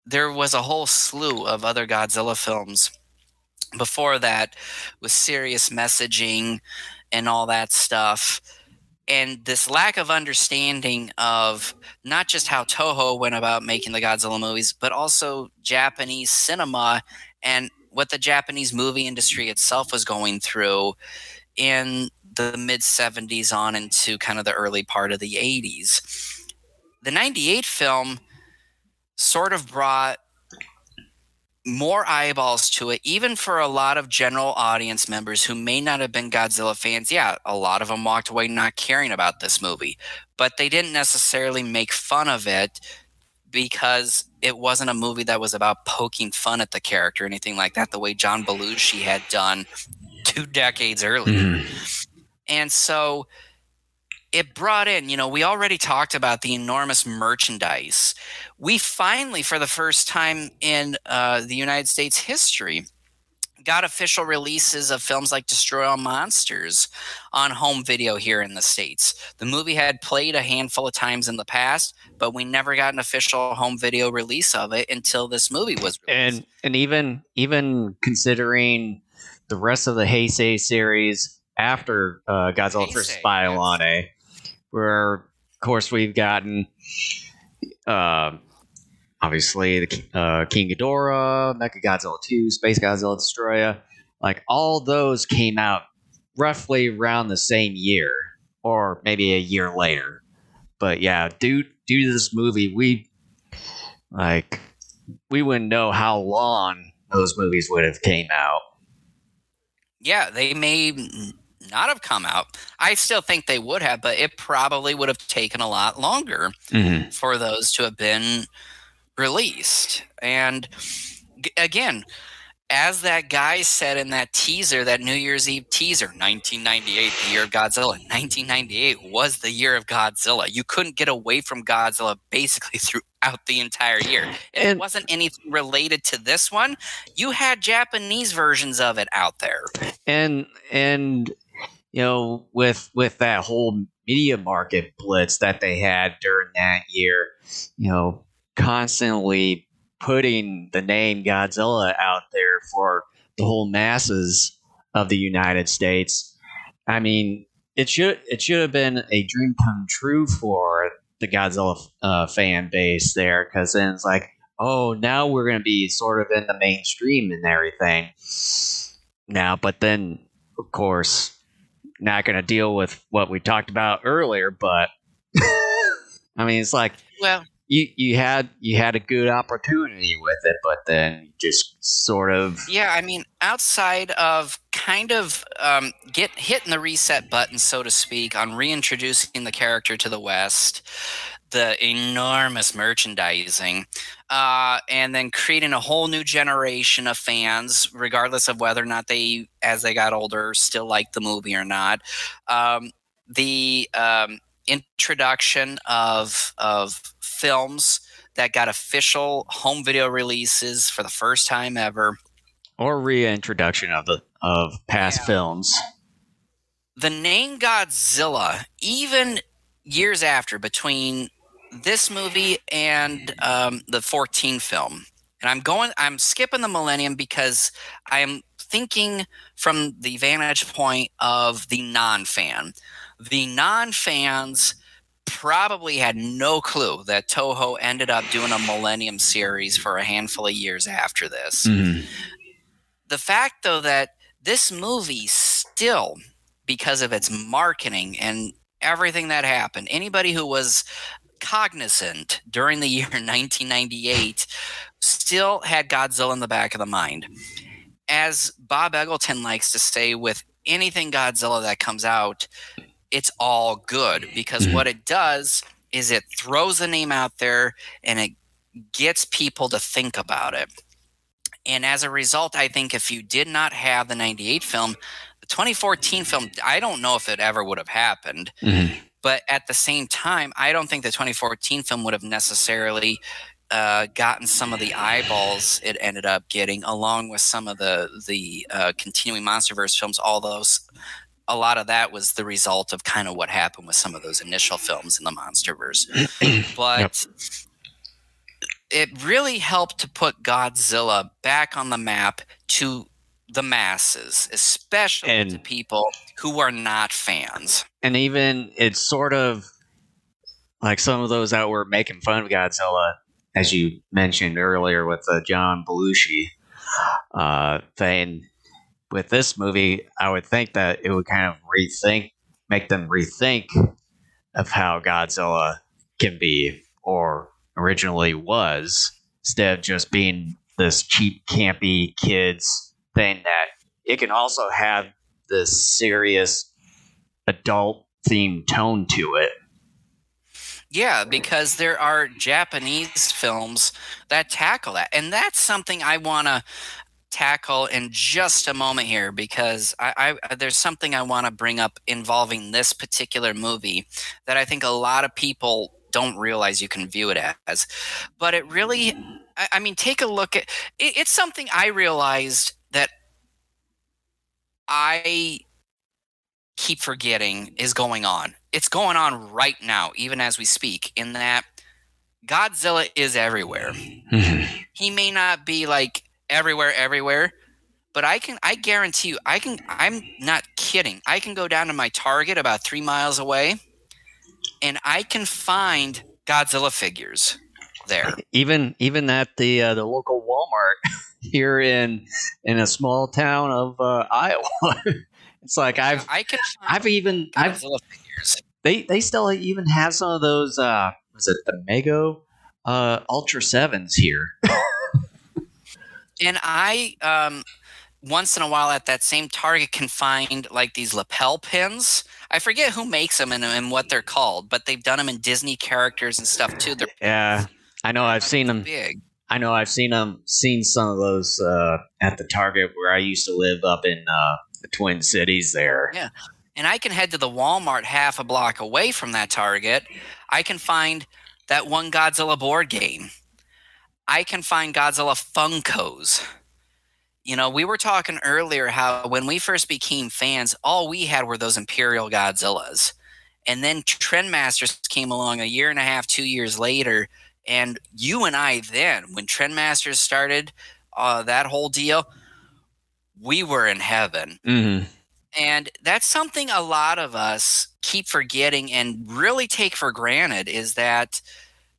there was a whole slew of other Godzilla films before that with serious messaging and all that stuff and this lack of understanding of not just how Toho went about making the Godzilla movies, but also Japanese cinema and what the Japanese movie industry itself was going through in the mid 70s on into kind of the early part of the 80s. The 98 film sort of brought more eyeballs to it, even for a lot of general audience members who may not have been Godzilla fans. Yeah, a lot of them walked away not caring about this movie, but they didn't necessarily make fun of it because it wasn't a movie that was about poking fun at the character or anything like that, the way John Belushi had done two decades earlier. Mm-hmm. And so it brought in, you know, we already talked about the enormous merchandise. We finally, for the first time in uh, the United States history, got official releases of films like Destroy All Monsters on home video here in the States. The movie had played a handful of times in the past, but we never got an official home video release of it until this movie was released. And and even even considering the rest of the Heisei series after uh, Godzilla vs. Yes. Where of course we've gotten uh, obviously the uh, King Ghidorah, Mecha Godzilla 2, Space Godzilla Destoroyah, like all those came out roughly around the same year or maybe a year later. But yeah, due due to this movie, we like we wouldn't know how long those movies would have came out yeah, they may not have come out. I still think they would have, but it probably would have taken a lot longer mm-hmm. for those to have been released. And again, as that guy said in that teaser, that New Year's Eve teaser, 1998, the year of Godzilla. [laughs] 1998 was the year of Godzilla. You couldn't get away from Godzilla basically [laughs] throughout the entire year. It and, wasn't anything related to this one. You had Japanese versions of it out there. And and you know, with with that whole media market blitz that they had during that year, you know, constantly putting the name Godzilla out there for the whole masses of the United States. I mean, it should it should have been a dream come true for the Godzilla uh, fan base there because then it's like, oh, now we're going to be sort of in the mainstream and everything. Now, but then, of course, not going to deal with what we talked about earlier. But [laughs] I mean, it's like, well, you you had you had a good opportunity with it, but then just sort of yeah. I mean, outside of kind of um, get hitting the reset button, so to speak, on reintroducing the character to the West, the enormous merchandising, uh, and then creating a whole new generation of fans, regardless of whether or not they, as they got older, still liked the movie or not. Um, the um, introduction of of films that got official home video releases for the first time ever, or reintroduction of the of past yeah. films. The name Godzilla, even years after, between this movie and um, the 14 film, and I'm going, I'm skipping the Millennium because I'm thinking from the vantage point of the non-fan. The non-fans probably had no clue that Toho ended up doing a Millennium series for a handful of years after this. Mm-hmm. The fact, though, that this movie still, because of its marketing and everything that happened, anybody who was cognizant during the year [laughs] 1998 still had Godzilla in the back of the mind. As Bob Eggleton likes to say, with anything Godzilla that comes out, it's all good because mm-hmm. what it does is it throws the name out there and it gets people to think about it. And as a result, I think if you did not have the 98 film, the 2014 film, I don't know if it ever would have happened. Mm-hmm. But at the same time, I don't think the 2014 film would have necessarily uh, gotten some of the eyeballs it ended up getting, along with some of the the uh, continuing MonsterVerse films. All those a lot of that was the result of kind of what happened with some of those initial films in the MonsterVerse. [clears throat] but yep. it really helped to put Godzilla back on the map to the masses, especially and, to people who are not fans. And even it's sort of like some of those that were making fun of Godzilla, as you mentioned earlier with the John Belushi uh, thing with this movie, I would think that it would kind of rethink, make them rethink of how Godzilla can be or originally was, instead of just being this cheap, campy kids thing that it can also have this serious adult themed tone to it. Yeah, because there are Japanese films that tackle that. And that's something I want to tackle in just a moment here because I, I there's something I want to bring up involving this particular movie that I think a lot of people don't realize you can view it as. But it really, I, I mean, take a look at it, it's something I realized I keep forgetting is going on. It's going on right now, even as we speak, in that Godzilla is everywhere. Mm-hmm. he may not be like everywhere, everywhere. But I can, I guarantee you, I can, I'm not kidding. I can go down to my Target about three miles away and I can find Godzilla figures there. [laughs] Even, even at the, uh, the local Walmart [laughs] here in, in a small town of uh, Iowa. [laughs] it's like I've, I can, I've even, I've, figures. They, they still even have some of those, uh, was it the Mego, uh, Ultra Sevens here. and I um, once in a while at that same Target can find like these lapel pins. I forget who makes them and, and what they're called, but they've done them in Disney characters and stuff too. They're yeah, I know. I've seen them. Big. I know. I've seen them. Seen some of those uh, at the Target where I used to live up in uh, the Twin Cities. There. Yeah, and I can head to the Walmart half a block away from that Target. I can find that one Godzilla board game I can find Godzilla Funkos. You know, we were talking earlier how when we first became fans, all we had were those Imperial Godzillas. And then Trendmasters came along a year and a half, two years later. And you and I, then, when Trendmasters started uh, that whole deal, we were in heaven. Mm-hmm. And that's something a lot of us keep forgetting and really take for granted is that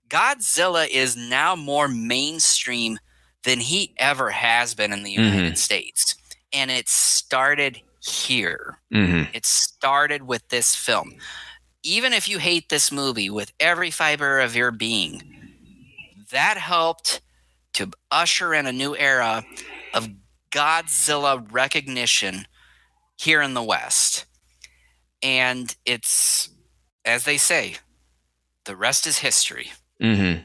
Godzilla is now more mainstream than he ever has been in the United mm-hmm. States. And it started here. Mm-hmm. It started with this film. Even if you hate this movie with every fiber of your being, that helped to usher in a new era of Godzilla recognition here in the West. And it's, as they say, the rest is history. Mm-hmm.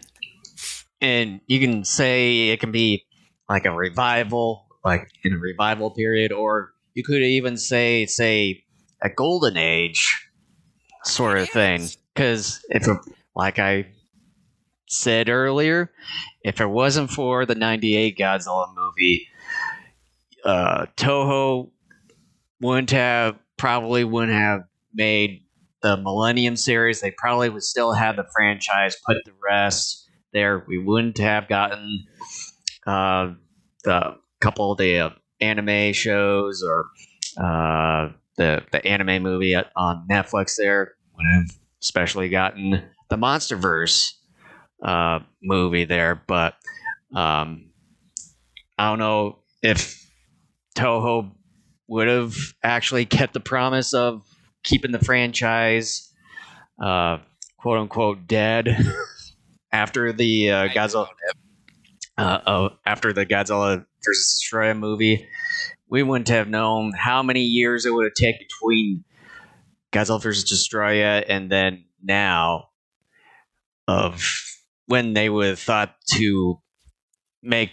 And you can say it can be like a revival, like in a revival period, or you could even say, say, a golden age sort of thing. Because if, like I said earlier, if it wasn't for the '98 Godzilla movie, uh, Toho wouldn't have probably wouldn't have made the Millennium series, they probably would still have the franchise put the rest there. We wouldn't have gotten uh, the couple of the uh, anime shows or uh, the the anime movie on Netflix. There would have especially gotten the MonsterVerse uh, movie there, but um, I don't know if Toho would have actually kept the promise of keeping the franchise uh, quote unquote dead [laughs] after the uh, Godzilla uh, uh, after the Godzilla versus Destoroyah movie. We wouldn't have known how many years it would have taken between Godzilla versus Destoroyah and then now of when they would have thought to make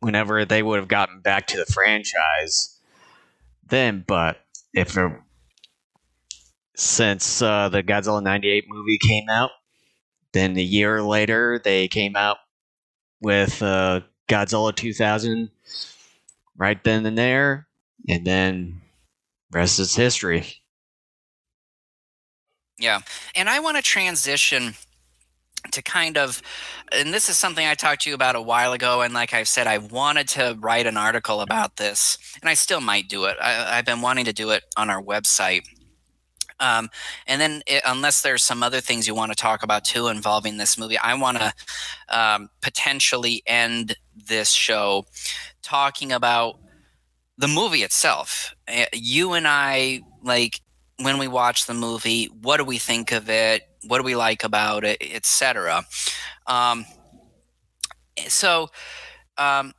whenever they would have gotten back to the franchise then but if it since uh, the Godzilla 98 movie came out. Then a year later, they came out with uh, Godzilla 2000 right then and there. And then rest is history. Yeah. And I want to transition to kind of and this is something I talked to you about a while ago and like I've said I wanted to write an article about this and I still might do it. I, have been wanting to do it on our website um, and then, it, unless there's some other things you want to talk about too involving this movie, I want to um, potentially end this show talking about the movie itself. Eh, you and I, like, when we watch the movie, what do we think of it? What do we like about it, etc. Um, So, um,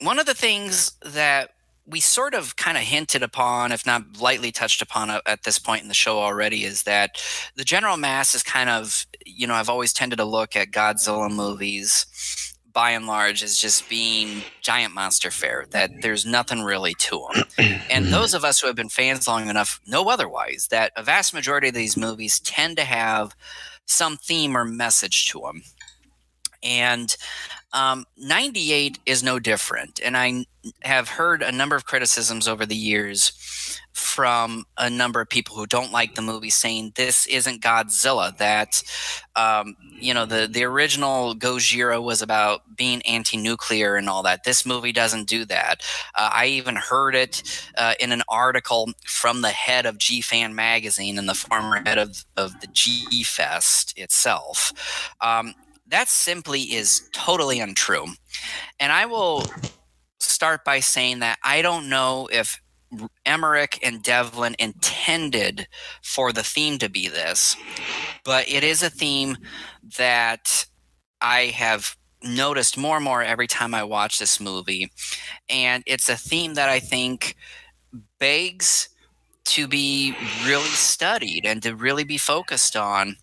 one of the things that we sort of kind of hinted upon, if not lightly touched upon at this point in the show already, is that the general mass is kind of, you know, I've always tended to look at Godzilla movies by and large as just being giant monster fare, that there's nothing really to them. [clears throat] And those of us who have been fans long enough know otherwise, that a vast majority of these movies tend to have some theme or message to them. And um, 98 is no different. And I have heard a number of criticisms over the years from a number of people who don't like the movie saying this isn't Godzilla. That, um, you know, the, the original Gojira was about being anti nuclear and all that. This movie doesn't do that. Uh, I even heard it uh, in an article from the head of G Fan magazine and the former head of, of the G Fest itself. Um, that simply is totally untrue. And I will start by saying that I don't know if Emmerich and Devlin intended for the theme to be this, but it is a theme that I have noticed more and more every time I watch this movie. And it's a theme that I think begs to be really studied and to really be focused on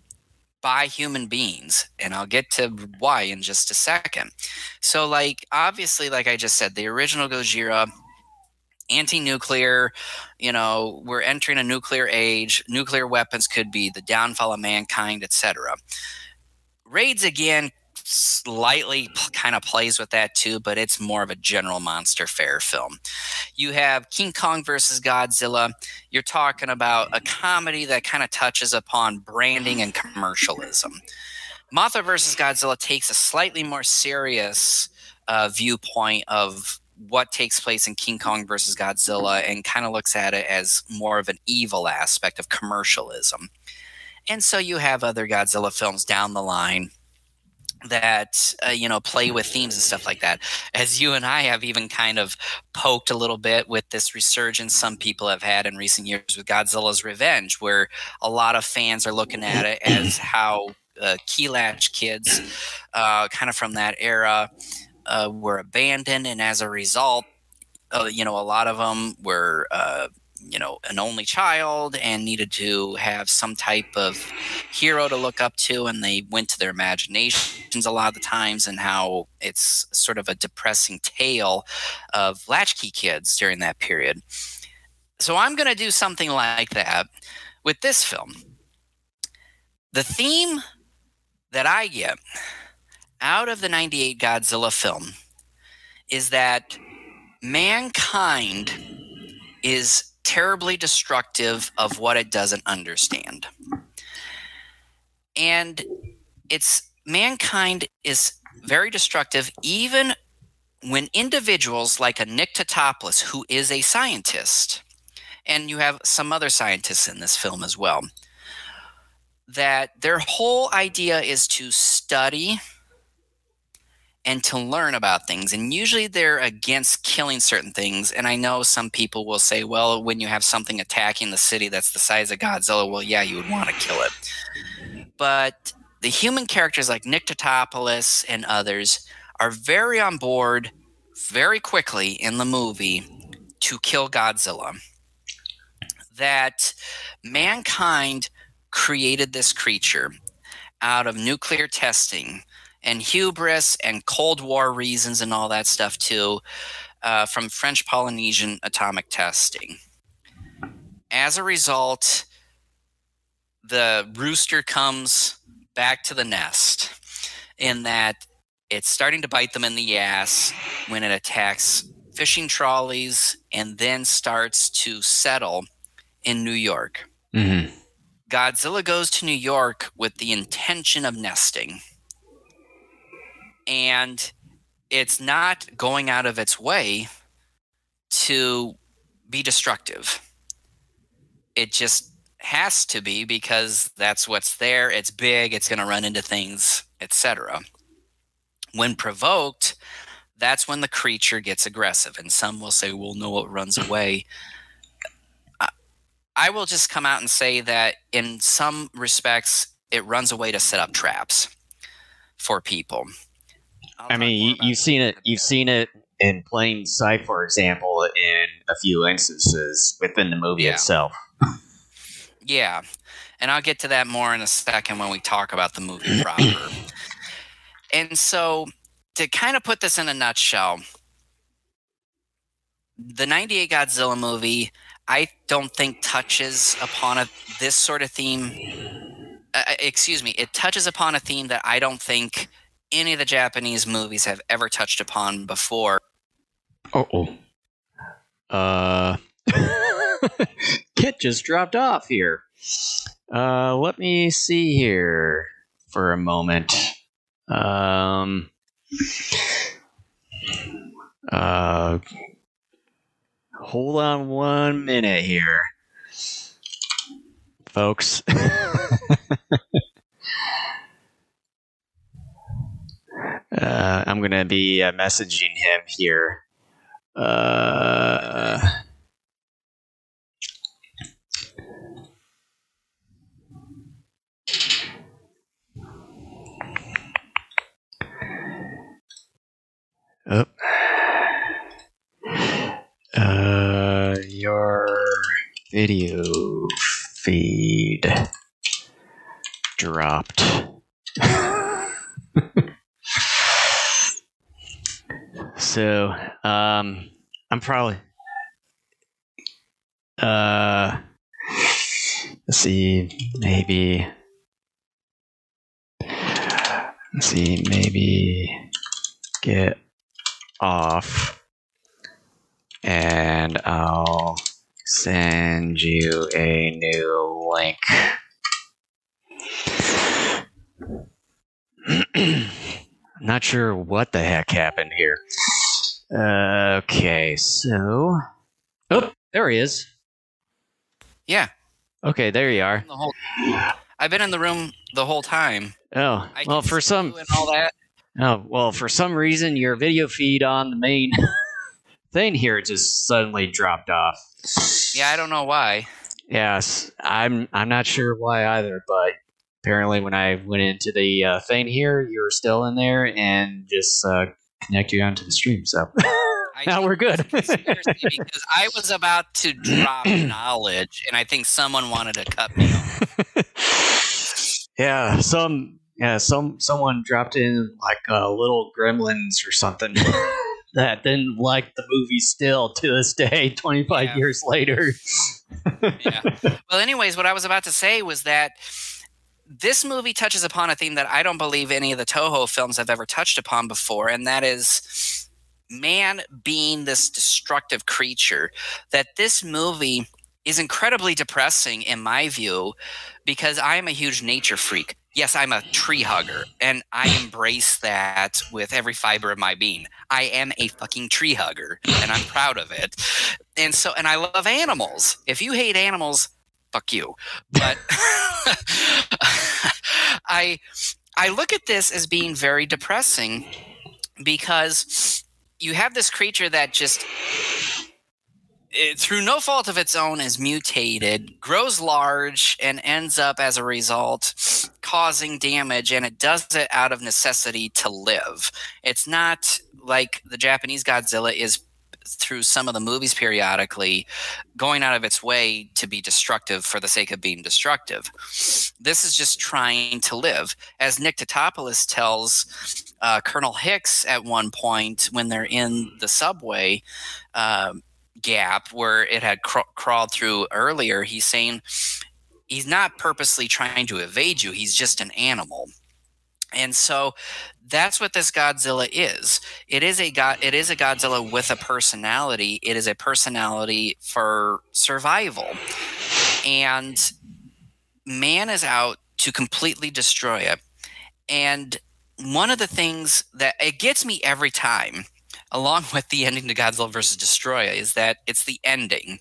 by human beings and i'll get to why in just a second so like obviously like i just said the original gojira anti-nuclear you know we're entering a nuclear age nuclear weapons could be the downfall of mankind etc raids again slightly kind of plays with that too, but it's more of a general monster fare film. You have King Kong versus Godzilla. You're talking about a comedy that kind of touches upon branding and commercialism. Mothra versus Godzilla takes a slightly more serious uh, viewpoint of what takes place in King Kong versus Godzilla and kind of looks at it as more of an evil aspect of commercialism. And so you have other Godzilla films down the line that uh, you know play with themes and stuff like that as you and i have even kind of poked a little bit with this resurgence some people have had in recent years with godzilla's revenge where a lot of fans are looking at it as how uh, key latch kids uh, kind of from that era uh, were abandoned and as a result uh, you know a lot of them were uh, you know an only child and needed to have some type of hero to look up to and they went to their imaginations a lot of the times and how it's sort of a depressing tale of latchkey kids during that period. So i'm going to do something like that with this film. The theme that i get out of the 98 godzilla film is that mankind is terribly destructive of what it doesn't understand. And it's mankind is very destructive even when individuals like a Nick Tatopoulos, who is a scientist, and you have some other scientists in this film as well, that their whole idea is to study and to learn about things. And usually they're against killing certain things. And I know some people will say, well, when you have something attacking the city that's the size of Godzilla, well, yeah, you would want to kill it. But the human characters like Nick and others are very on board very quickly in the movie to kill Godzilla. That mankind created this creature out of nuclear testing and hubris and Cold War reasons and all that stuff too uh, from French Polynesian atomic testing. As a result, the rooster comes back to the nest in that it's starting to bite them in the ass when it attacks fishing trolleys and then starts to settle in New York. Mm-hmm. Godzilla goes to New York with the intention of nesting and it's not going out of its way to be destructive. It just has to be because that's what's there. It's big, it's going to run into things, etc. When provoked, that's when the creature gets aggressive. And some will say, well, no, it runs away. I will just come out and say that in some respects, it runs away to set up traps for people I'll I mean, you, you've seen it. You've seen it in plain sight, for example, in a few instances within the movie Yeah. itself. Yeah, and I'll get to that more in a second when we talk about the movie [clears throat] proper. and so, to kind of put this in a nutshell, the 98 Godzilla movie, I don't think touches upon a, this sort of theme. Uh, excuse me, it touches upon a theme that I don't think any of the Japanese movies have ever touched upon before. Oh, uh, [laughs] Kent just dropped off here. Uh, let me see here for a moment. Um, uh, hold on one minute here, folks. [laughs] uh, I'm gonna be uh, messaging him here. Uh, oh. Uh, your video feed dropped. So, um, I'm probably. Uh, let's see, maybe. Let's see, maybe get off and I'll send you a new link. [clears throat] Not sure what the heck happened here. Okay, so. Oh, there he is. Yeah, Okay, there you are. the whole. I've been in the room the whole time. Oh, I well, for some. and all that. Oh, well, for some reason, your video feed on the main [laughs] thing here just suddenly dropped off. Yeah, I don't know why. Yes, I'm. I'm not sure why either, but apparently, when I went into the uh, thing here, you were still in there and just uh, connect you onto the stream. So [laughs] I now we're good. because I was about to drop [clears throat] knowledge, and I think someone wanted to cut me off. [laughs] yeah, some. Yeah, some someone dropped in like uh, little gremlins or something [laughs] that didn't like the movie still to this day, 25 Yeah. years later. Yeah. Well, anyways, what I was about to say was that this movie touches upon a theme that I don't believe any of the Toho films have ever touched upon before, and that is man being this destructive creature. That this movie is incredibly depressing, in my view, because I am a huge nature freak. Yes, I'm a tree hugger, and I embrace that with every fiber of my being. I am a fucking tree hugger, and I'm proud of it. And so, and I love animals. If you hate animals, fuck you. But [laughs] I, I look at this as being very depressing because you have this creature that just it, through no fault of its own is mutated grows large and ends up as a result causing damage and it does it out of necessity to live it's not like the japanese godzilla is through some of the movies periodically going out of its way to be destructive for the sake of being destructive this is just trying to live as nick Tatopoulos tells uh, colonel hicks at one point when they're in the subway um, gap where it had cr- crawled through earlier, he's saying he's not purposely trying to evade you. He's just an animal. And so that's what this Godzilla is. It is a god it is a Godzilla with a personality. It is a personality for survival. And man is out to completely destroy it. And one of the things that it gets me every time along with the ending to Godzilla versus Destoroyah, is that it's the ending.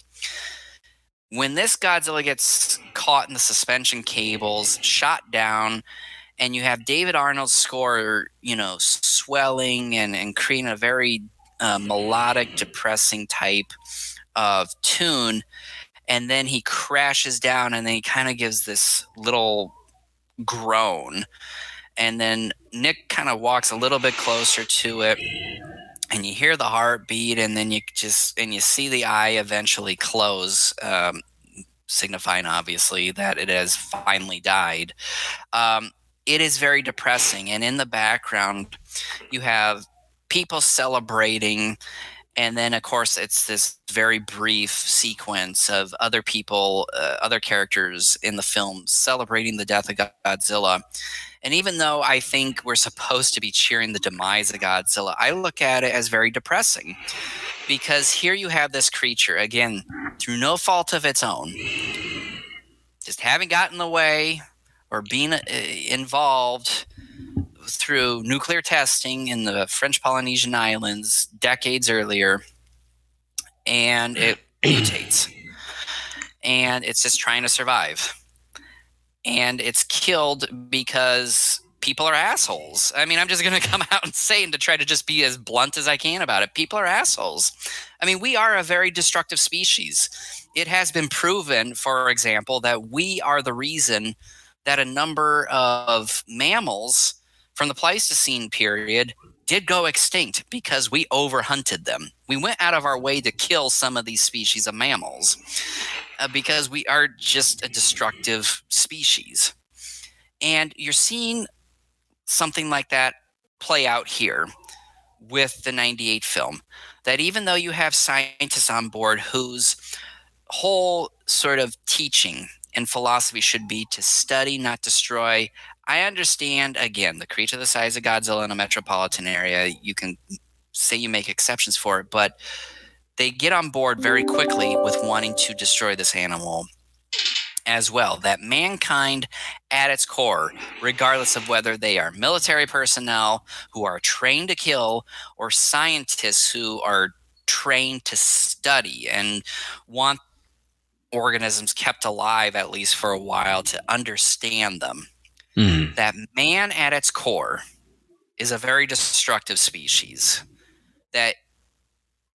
When this Godzilla gets caught in the suspension cables, shot down, and you have David Arnold's score, you know, swelling and, and creating a very uh, melodic, depressing type of tune, and then he crashes down and then he kind of gives this little groan. And then Nick kind of walks a little bit closer to it and you hear the heartbeat and then you just and you see the eye eventually close um, signifying obviously that it has finally died. Um, it is very depressing. And in the background you have people celebrating. And then of course it's this very brief sequence of other people uh, other characters in the film celebrating the death of godzilla. And even though i think we're supposed to be cheering the demise of godzilla i look at it as very depressing. Because here you have this creature again through no fault of its own just having gotten in the way or being uh, involved through nuclear testing in the French Polynesian Islands decades earlier, and it [clears throat] mutates. And it's just trying to survive. And it's killed because people are assholes. I mean, I'm just going [laughs] to come out and say and to try to just be as blunt as I can about it. People are assholes. I mean, we are a very destructive species. It has been proven, for example, that we are the reason that a number of mammals from the Pleistocene period did go extinct because we overhunted them. We went out of our way to kill some of these species of mammals uh, because we are just a destructive species. And you're seeing something like that play out here with the 98 film. That even though you have scientists on board whose whole sort of teaching and philosophy should be to study, not destroy, I understand again the creature the size of Godzilla in a metropolitan area. You can say you make exceptions for it, but they get on board very quickly with wanting to destroy this animal as well. That mankind, at its core, regardless of whether they are military personnel who are trained to kill or scientists who are trained to study and want organisms kept alive at least for a while to understand them. Mm. that man at its core is a very destructive species that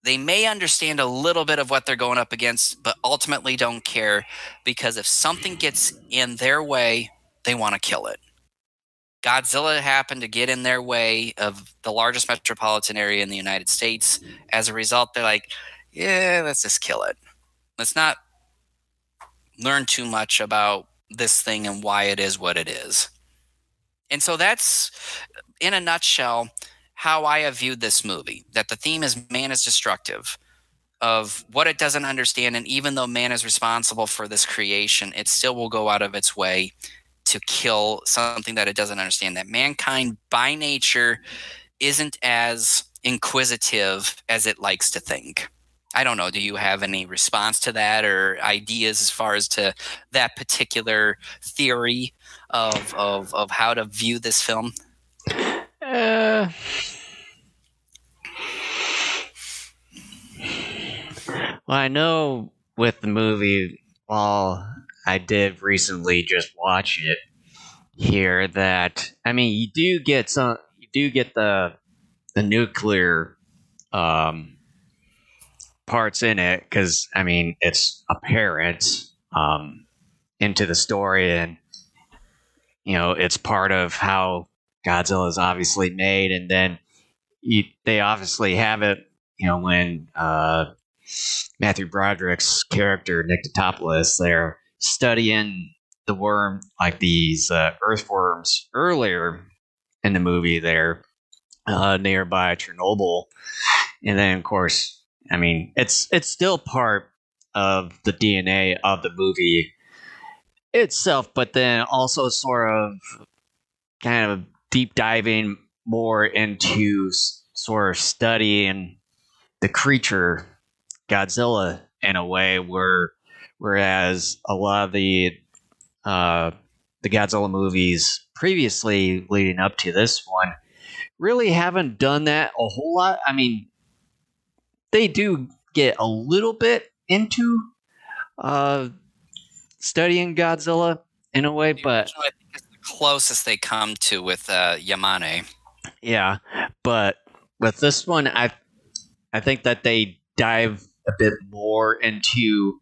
they may understand a little bit of what they're going up against but ultimately don't care because if something gets in their way they want to kill it. Godzilla happened to get in their way of the largest metropolitan area in the united states. As a result they're like yeah let's just kill it. Let's not learn too much about this thing and why it is what it is. And so that's, in a nutshell, how I have viewed this movie that the theme is man is destructive of what it doesn't understand. And even though man is responsible for this creation, it still will go out of its way to kill something that it doesn't understand. That mankind by nature isn't as inquisitive as it likes to think. I don't know. Do you have any response to that or ideas as far as to that particular theory of of, of how to view this film? Uh, well, I know with the movie, while I did recently just watch it here, that I mean, you do get some, you do get the the nuclear um, parts in it because I mean it's apparent um, into the story, and you know it's part of how Godzilla is obviously made, and then you, they obviously have it. You know when uh, Matthew Broderick's character Nick Tatopoulos, they're studying the worm like these uh, earthworms earlier in the movie there uh, nearby Chernobyl, and then of course I mean, it's it's still part of the DNA of the movie itself, but then also sort of kind of deep diving more into sort of studying the creature Godzilla in a way where whereas a lot of the uh, the Godzilla movies previously leading up to this one really haven't done that a whole lot. I mean, they do get a little bit into uh, studying Godzilla in a way, but I think it's the closest they come to with uh, Yamane. Yeah, but with this one, I I think that they dive a bit more into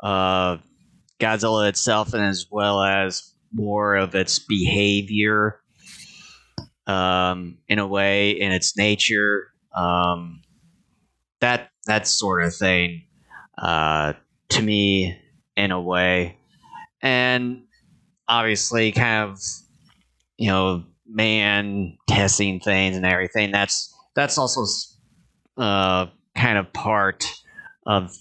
uh, Godzilla itself, and as well as more of its behavior um, in a way in its nature. Um, that that sort of thing uh, to me in a way, and obviously, kind of you know, man testing things and everything. That's that's also uh, kind of part of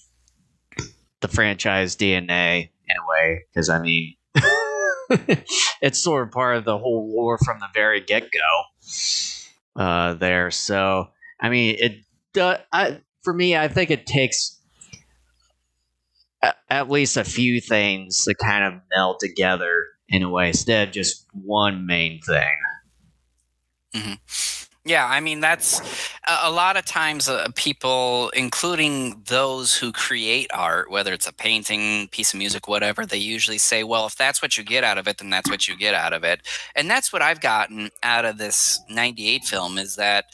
the franchise DNA in a way, because I mean. [laughs] it's sort of part of the whole lore from the very get go uh, there. So, I mean, it uh, I, for me, I think it takes at least a few things to kind of meld together in a way instead of just one main thing. Mm-hmm. Yeah, I mean that's a, lot of times uh, people, including those who create art, whether it's a painting, piece of music, whatever, they usually say, "Well, if that's what you get out of it, then that's what you get out of it." And that's what I've gotten out of this '98 film is that,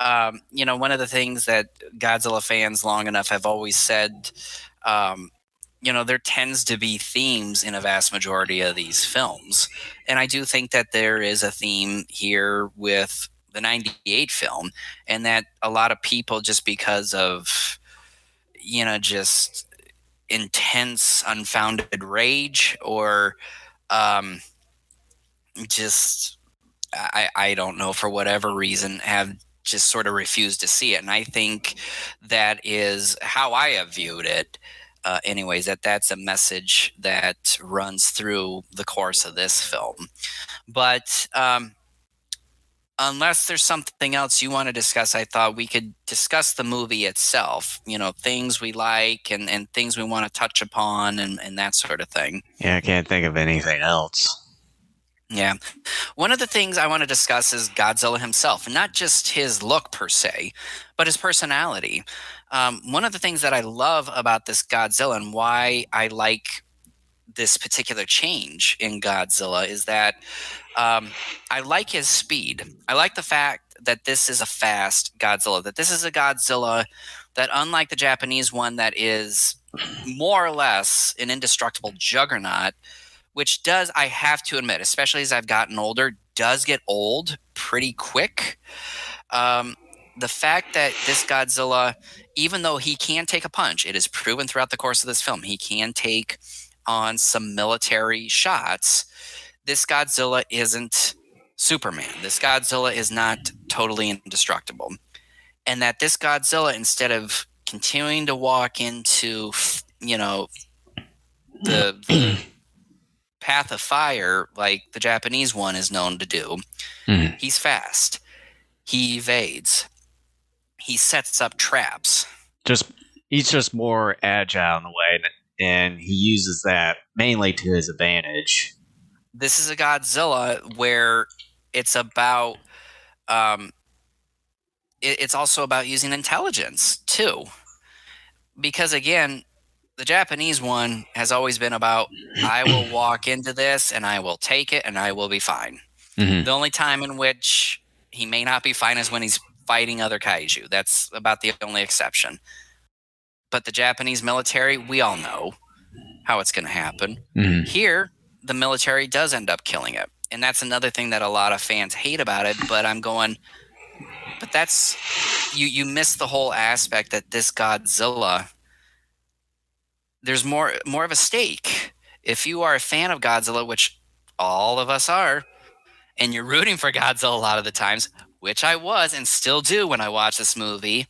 um, you know, one of the things that Godzilla fans long enough have always said. Um, you know there tends to be themes in a vast majority of these films and i do think that there is a theme here with the 98 film and that a lot of people just because of you know just intense unfounded rage or um just i i don't know for whatever reason have just sort of refused to see it. And i think that is how i have viewed it uh, anyways that that's a message that runs through the course of this film. But um unless there's something else you want to discuss, I thought we could discuss the movie itself. You know, things we like and, and things we want to touch upon and, and that sort of thing. Yeah, I can't think of anything else. Yeah. One of the things I want to discuss is Godzilla himself, not just his look per se, but his personality. Um, one of the things that I love about this Godzilla and why I like this particular change in Godzilla is that um, I like his speed. I like the fact that this is a fast Godzilla, that this is a Godzilla that, unlike the Japanese one, that is more or less an indestructible juggernaut, which does, I have to admit, especially as I've gotten older, does get old pretty quick. Um, the fact that this Godzilla, even though he can take a punch, it is proven throughout the course of this film, he can take on some military shots this Godzilla isn't Superman. This Godzilla is not totally indestructible. And that this Godzilla, instead of continuing to walk into, you know, the, the [clears throat] path of fire like the Japanese one is known to do, mm-hmm. he's fast. He evades. He sets up traps. Just he's just more agile in the way, and he uses that mainly to his advantage this is a Godzilla where it's about um, it, it's also about using intelligence too, because again, the Japanese one has always been about [clears throat] I will walk into this and I will take it and I will be fine. Mm-hmm. The only time in which he may not be fine is when he's fighting other kaiju. That's about the only exception. But the Japanese military, we all know how it's going to happen. Mm-hmm. Here, the military does end up killing it. And that's another thing that a lot of fans hate about it. But I'm going, but that's you. You miss the whole aspect that this Godzilla. There's more more of a stake. If you are a fan of Godzilla, which all of us are, and you're rooting for Godzilla a lot of the times, which I was and still do when I watch this movie,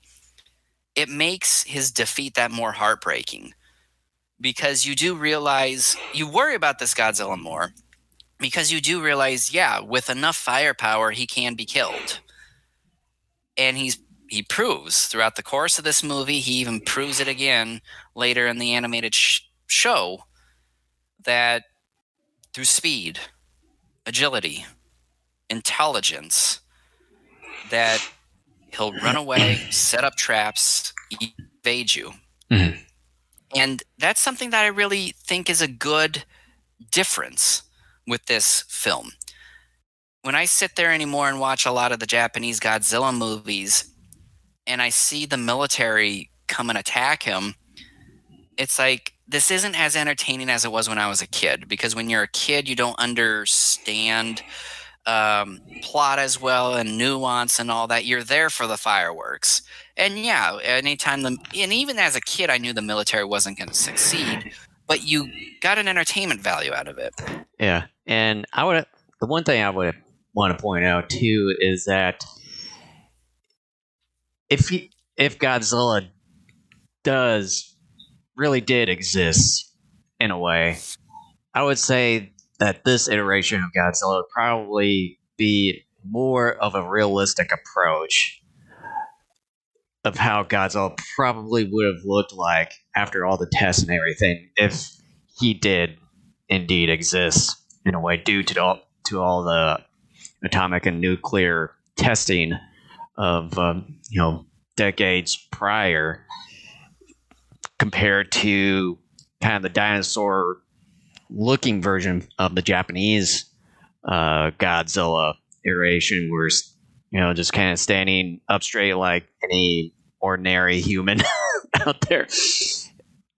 it makes his defeat that more heartbreaking because you do realize you worry about this Godzilla more because you do realize, yeah, with enough firepower, he can be killed. And he's he proves throughout the course of this movie, he even proves it again later in the animated sh- show that through speed, agility, intelligence, that he'll run away, set up traps, evade you. Mm-hmm. And that's something that I really think is a good difference with this film. When I sit there anymore and watch a lot of the Japanese Godzilla movies and I see the military come and attack him, it's like this isn't as entertaining as it was when I was a kid because when you're a kid, you don't understand um, plot as well and nuance and all that. You're there for the fireworks. And yeah, anytime the and even as a kid, I knew the military wasn't going to succeed, but you got an entertainment value out of it. Yeah, and I would the one thing I would want to point out too is that if he, if Godzilla does really did exist in a way, I would say that this iteration of Godzilla would probably be more of a realistic approach of how Godzilla probably would have looked like after all the tests and everything if he did indeed exist in a way due to all to all the atomic and nuclear testing of um, you know decades prior compared to kind of the dinosaur looking version of the Japanese uh, Godzilla iteration, where you know just kind of standing up straight like any ordinary human [laughs] out there,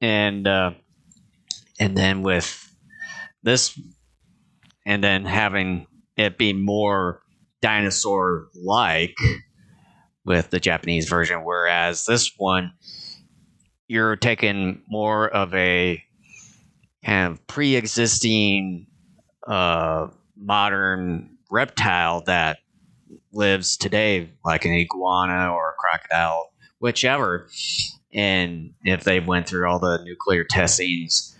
and uh, and then with this, and then having it be more dinosaur like with the Japanese version, whereas this one you're taking more of a kind of pre-existing uh, modern reptile that lives today, like an iguana or a crocodile, whichever. And if they went through all the nuclear testings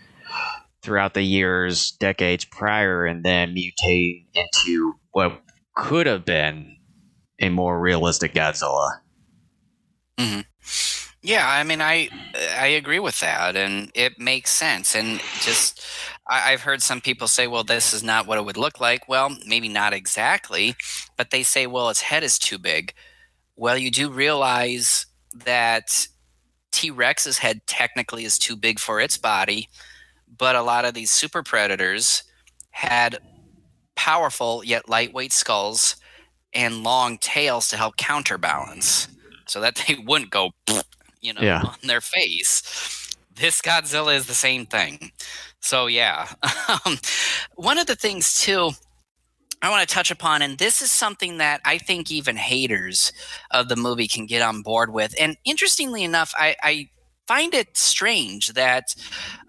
throughout the years, decades prior, and then mutate into what could have been a more realistic Godzilla. Mm-hmm. Yeah, I mean, I uh, I agree with that, and it makes sense. And just I, I've heard some people say, "Well, this is not what it would look like." Well, maybe not exactly, but they say, "Well, its head is too big." Well, you do realize that T Rex's head technically is too big for its body, but a lot of these super predators had powerful yet lightweight skulls and long tails to help counterbalance so that [laughs] they wouldn't go you know, yeah. on their face. This Godzilla is the same thing. So yeah, [laughs] um, one of the things too. I want to touch upon, and this is something that I think even haters of the movie can get on board with. And interestingly enough, I, I find it strange that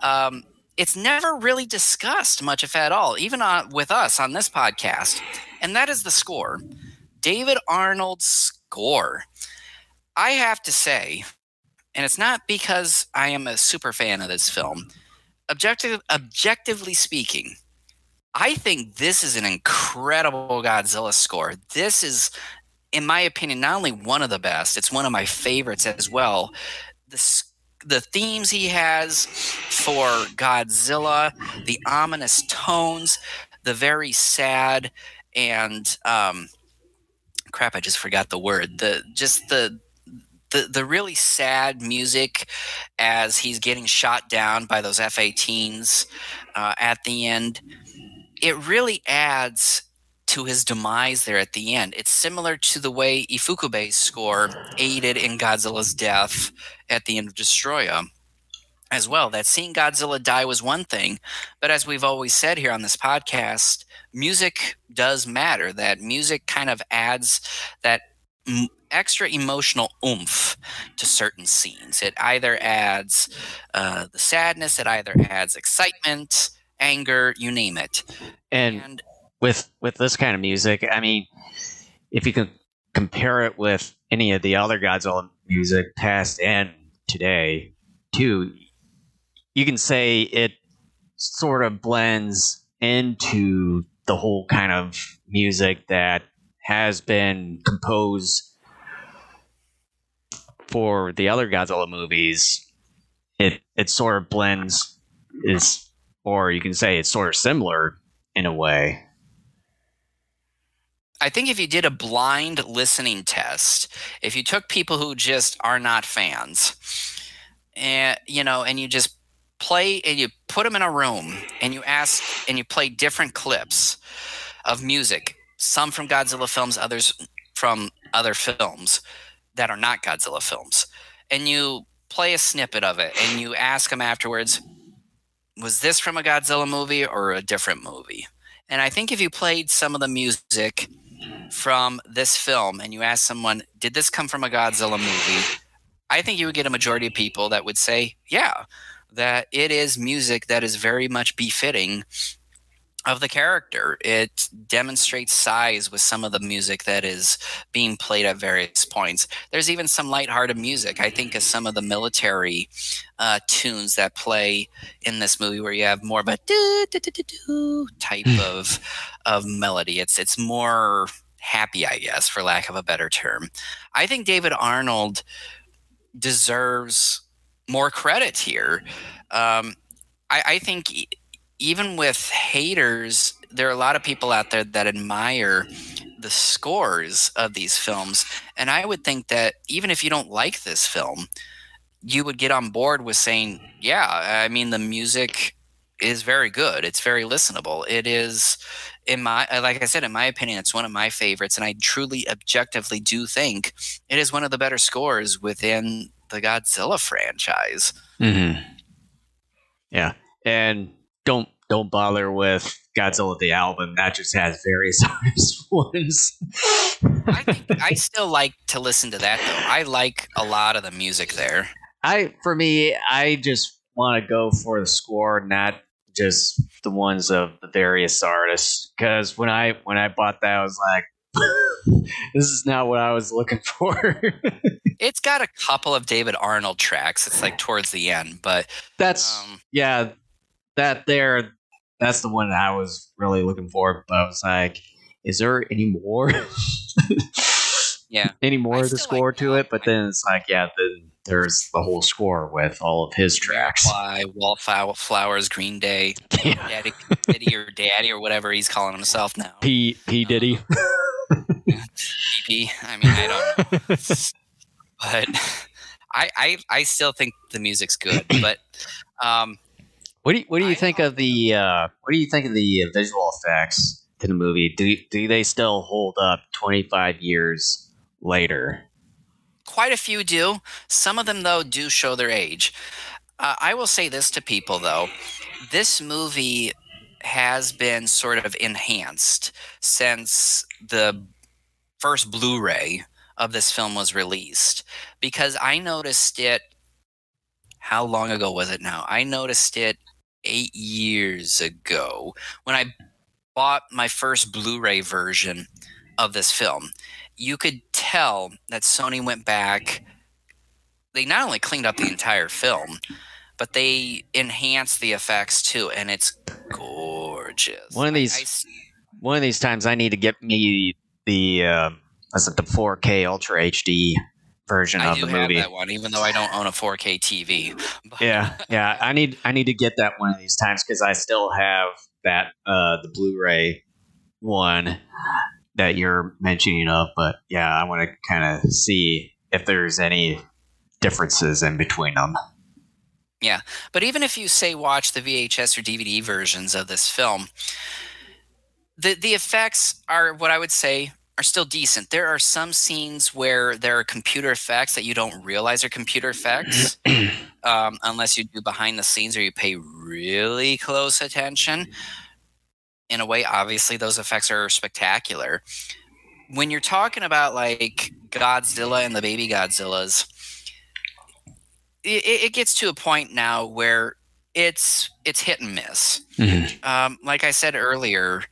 um, it's never really discussed much, if at all, even on, with us on this podcast. And that is the score. David Arnold's score. I have to say, and it's not because I am a super fan of this film. Objective, objectively speaking, I think this is an incredible Godzilla score. This is, in my opinion, not only one of the best, it's one of my favorites as well. The, the themes he has for Godzilla, the ominous tones, the very sad and um, crap, I just forgot the word. The just the the the really sad music as he's getting shot down by those F-18s uh, at the end, it really adds to his demise there at the end. It's similar to the way Ifukube's score aided in Godzilla's death at the end of Destoroyah as well. That seeing Godzilla die was one thing, but as we've always said here on this podcast, music does matter. That music kind of adds that extra emotional oomph to certain scenes. It either adds uh, the sadness, it either adds excitement, anger, you name it. And, and with with this kind of music, I mean, if you can compare it with any of the other Godzilla music, past and today, too, you can say it sort of blends into the whole kind of music that has been composed for the other Godzilla movies, it it sort of blends is or you can say it's sort of similar in a way. I think if you did a blind listening test, if you took people who just are not fans, and you know, and you just play and you put them in a room and you ask and you play different clips of music, some from Godzilla films, others from other films, that are not Godzilla films, and you play a snippet of it and you ask them afterwards, was this from a Godzilla movie or a different movie? And I think if you played some of the music from this film and you asked someone, did this come from a Godzilla movie? I think you would get a majority of people that would say, yeah, that it is music that is very much befitting of the character. It demonstrates size with some of the music that is being played at various points. There's even some lighthearted music. I think of some of the military uh, tunes that play in this movie, where you have more of a type hmm. of of melody. It's it's more happy, I guess, for lack of a better term. I think David Arnold deserves more credit here. Um, I, I think even with haters, there are a lot of people out there that admire the scores of these films. And I would think that even if you don't like this film, you would get on board with saying, yeah, I mean, the music is very good. It's very listenable. It is, in my, like I said, in my opinion, it's one of my favorites. And I truly, objectively do think it is one of the better scores within the Godzilla franchise. Mm-hmm. Yeah. And don't don't bother with Godzilla the album. That just has various [laughs] artist ones. I think I still like to listen to that though. I like a lot of the music there. I for me, I just want to go for the score, not just the ones of the various artists. Because when I when I bought that, I was like, [laughs] this is not what I was looking for. [laughs] it's got a couple of David Arnold tracks. It's like towards the end, but that's um, yeah, that there that's the one that I was really looking for. But I was like, is there any more? [laughs] yeah, any more of the score like to it? But then it's like, yeah, then there's the whole score with all of his tracks. Why Wallflowers, Green Day, [laughs] yeah. Daddy, Diddy or Daddy or whatever he's calling himself now. P P Diddy. Um, PP. I mean, I don't know, [laughs] but I, I I still think the music's good. But um, what do you, what do you I think of the uh, what do you think of the visual effects to the movie? Do do they still hold up 25 years later? Quite a few do. Some of them though do show their age. Uh, I will say this to people though. This movie has been sort of enhanced since the first Blu-ray of this film was released because I noticed it how long ago was it now? I noticed it eight years ago when I bought my first Blu ray version of this film. You could tell that Sony went back. They not only cleaned up the entire film, but they enhanced the effects too, and it's gorgeous. One of these, I, I, one of these times, I need to get me the, uh, is it the 4K Ultra HD version I of the movie. that one, even though I don't own a 4K TV. [laughs] yeah, yeah. I need I need to get that one of these times because I still have that uh, the Blu-ray one that you're mentioning of. But yeah, I want to kind of see if there's any differences in between them. Yeah, but even if you say watch the VHS or DVD versions of this film, the the effects are what I would say are still decent. There are some scenes where there are computer effects that you don't realize are computer effects, [clears throat] um, unless you do behind the scenes or you pay really close attention. In a way, obviously, those effects are spectacular. When you're talking about like Godzilla and the baby Godzillas, it, it gets to a point now where it's it's hit and miss. Mm-hmm. Um, like I said earlier,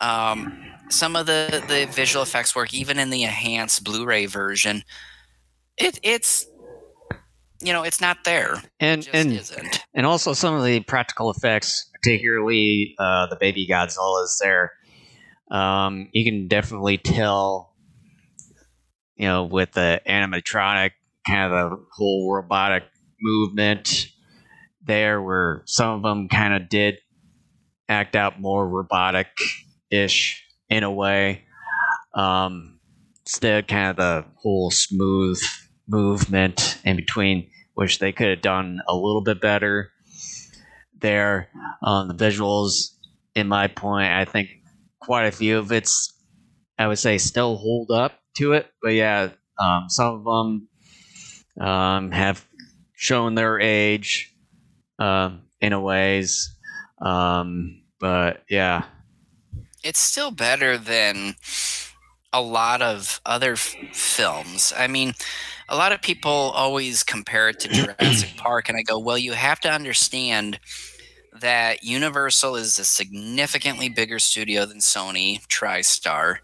um, some of the the visual effects work, even in the enhanced Blu-ray version, it it's you know it's not there. And and isn't. and also some of the practical effects, particularly uh, the baby Godzillas there. Um, you can definitely tell, you know, with the animatronic kind of the whole robotic movement there, where some of them kind of did act out more robotic ish in a way. Um, instead, kind of the whole smooth movement in between, which they could have done a little bit better there. Um, the visuals, in my point, I think quite a few of it's, I would say, still hold up to it. But yeah, um, some of them um, have shown their age uh, in a ways. Um, but yeah, it's still better than a lot of other f- films. I mean, a lot of people always compare it to Jurassic [clears throat] Park, and I go, well, you have to understand that Universal is a significantly bigger studio than Sony TriStar.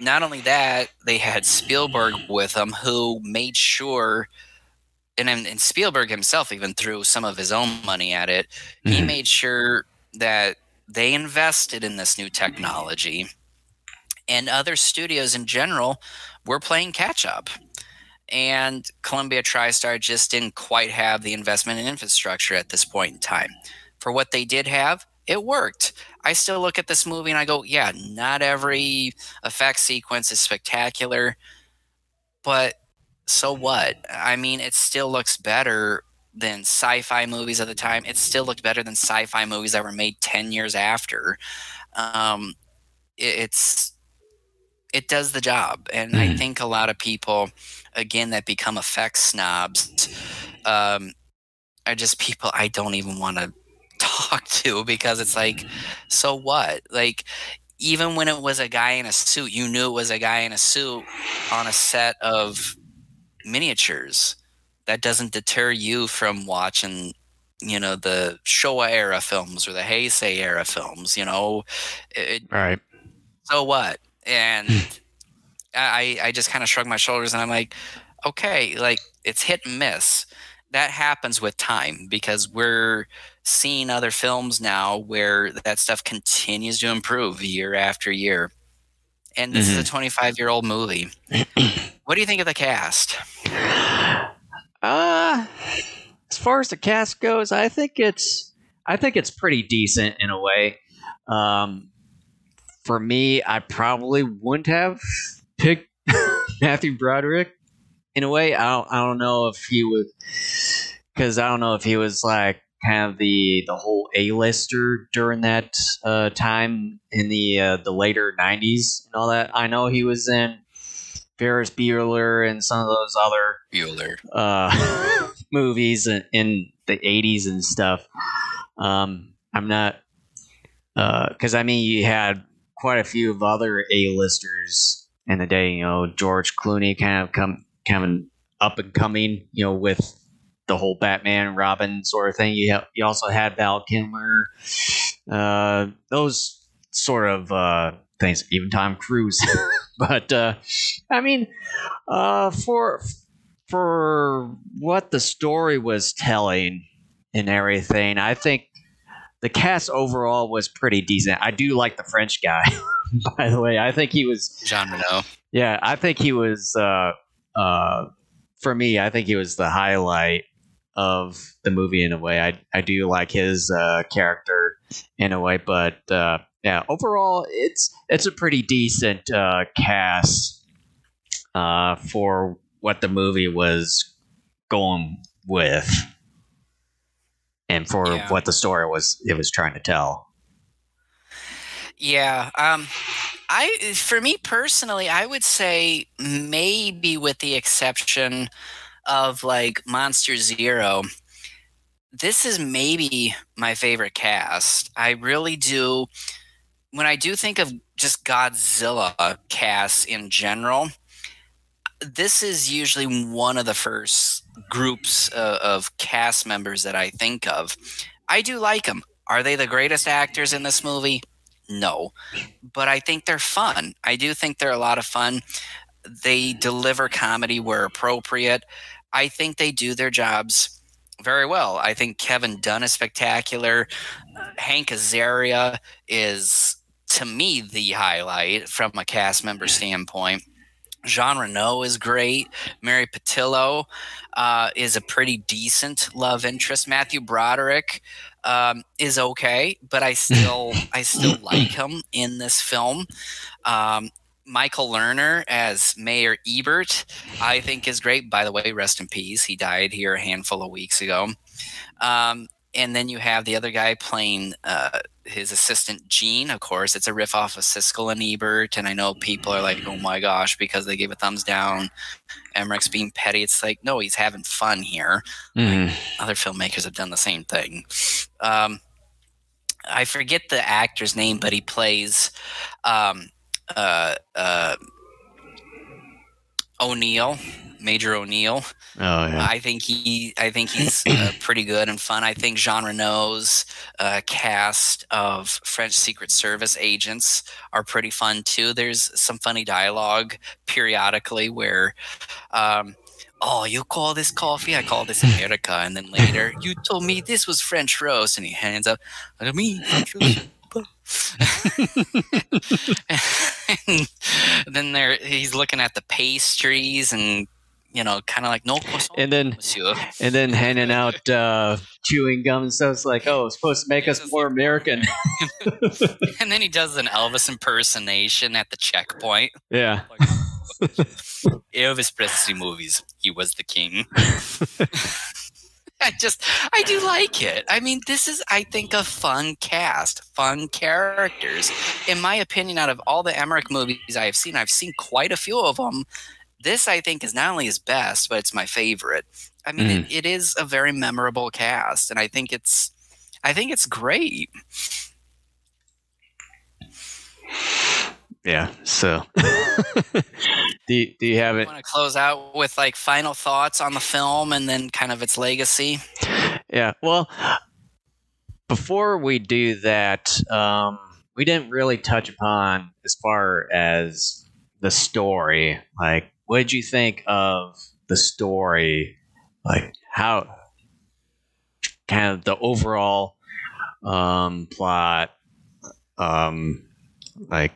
Not only that, they had Spielberg with them, who made sure, and, and Spielberg himself even threw some of his own money at it. Mm-hmm. He made sure that they invested in this new technology, and other studios in general were playing catch up. And Columbia TriStar just didn't quite have the investment in infrastructure at this point in time for what they did have, it worked. I still look at this movie and I go, yeah, not every effect sequence is spectacular, but so what? I mean, it still looks better than sci-fi movies at the time. It still looked better than sci-fi movies that were made ten years after. Um, it, it's it does the job, and mm. I hmm. think a lot of people, again, that become effects snobs, um, are just people I don't even want to talk [laughs] to because it's like, so what? Like, even when it was a guy in a suit, you knew it was a guy in a suit on a set of miniatures. That doesn't deter you from watching, you know, the Showa era films or the Heisei era films. You know, it, right? So what? And I, I just kind of shrug my shoulders and I'm like, okay, like it's hit and miss. That happens with time because we're seeing other films now where that stuff continues to improve year after year. And this mm-hmm. is a mm-hmm. 25 year old movie. [clears throat] what do you think of the cast? Uh, as far as the cast goes, I think it's I think it's pretty decent in a way. Um, for me, I probably wouldn't have picked [laughs] Matthew Broderick. In a way, I don't I don't know if he would because I don't know if he was like kind of the the whole A-lister during that uh, time in the uh, the later '90s and all that. I know he was in Ferris Bueller and some of those other Bueller uh, [laughs] movies in, in, the '80s and stuff. Um, I'm not because uh, I mean you had quite a few of other A-listers in the day. You know, George Clooney kind of come of up and coming. You know, with the whole Batman Robin sort of thing. You have, you also had Val Kilmer, uh, those sort of uh, things. Even Tom Cruise, [laughs] [laughs] but uh, I mean, uh, for for what the story was telling and everything, I think the cast overall was pretty decent. I do like the French guy, [laughs] by the way. I think he was Jean Reno. Yeah, I think he was. Uh, uh, for me, I think he was the highlight of the movie in a way. I I do like his uh, character in a way, but uh, yeah, overall it's it's a pretty decent uh, cast uh, for what the movie was going with, and for yeah. what the story was it was trying to tell. Yeah. Um, I for me personally, I would say maybe with the exception of like Monster Zero, this is maybe my favorite cast. I really do. When I do think of just Godzilla casts in general, this is usually one of the first groups uh, of cast members that I think of. I do like them. Are they the greatest actors in this movie? No. But I think they're fun. I do think they're a lot of fun. They deliver comedy where appropriate. I think they do their jobs very well. I think Kevin Dunn is spectacular. Hank Azaria is, to me, the highlight from a cast member standpoint. Jean Reno is great. Mary Pitillo uh, is a pretty decent love interest. Matthew Broderick um, is okay, but I still I still [clears throat] like him in this film. Um, Michael Lerner as Mayor Ebert, I think is great. By the way, rest in peace. He died here a handful of weeks ago. Um, and then you have the other guy playing uh, his assistant Gene. Of course, it's a riff off of Siskel and Ebert, and I know people are like, "Oh my gosh," because they gave a thumbs down. Emmerich's being petty. It's like, no, he's having fun here. Mm-hmm. Like, other filmmakers have done the same thing. Um, I forget the actor's name, but he plays um, uh, uh, O'Neill, Major O'Neill. Oh yeah. I think he, I think he's uh, [clears throat] pretty good and fun. I think Jean Reno's uh, cast of French Secret Service agents are pretty fun too. There's some funny dialogue periodically where. Um, oh, you call this coffee? I call this America. And then [laughs] later, you told me this was French roast. And he hands up, I mean, French roast. [laughs] then there, he's looking at the pastries and, you know, kind of like, no croissant, And then monsieur. and then handing out uh, chewing gum and stuff. It's like, oh, it's supposed to make us more American. [laughs] And then he does an Elvis impersonation at the checkpoint. yeah. [laughs] Elvis Presley movies, he was the king. [laughs] I just, I do like it. I mean, this is, I think, a fun cast, fun characters. In my opinion, out of all the Emmerich movies I have seen, I've seen quite a few of them. This, I think, is not only his best, but it's my favorite. I mean, it, mm. it is a very memorable cast, and I think it's, I think it's great. Yeah. So, [laughs] do you, do you have it? Want to close out with like final thoughts on the film and then kind of its legacy? Yeah. Well, before we do that, um, we didn't really touch upon as far as the story. Like, what did you think of the story? Like, how kind of the overall um, plot? Um, like,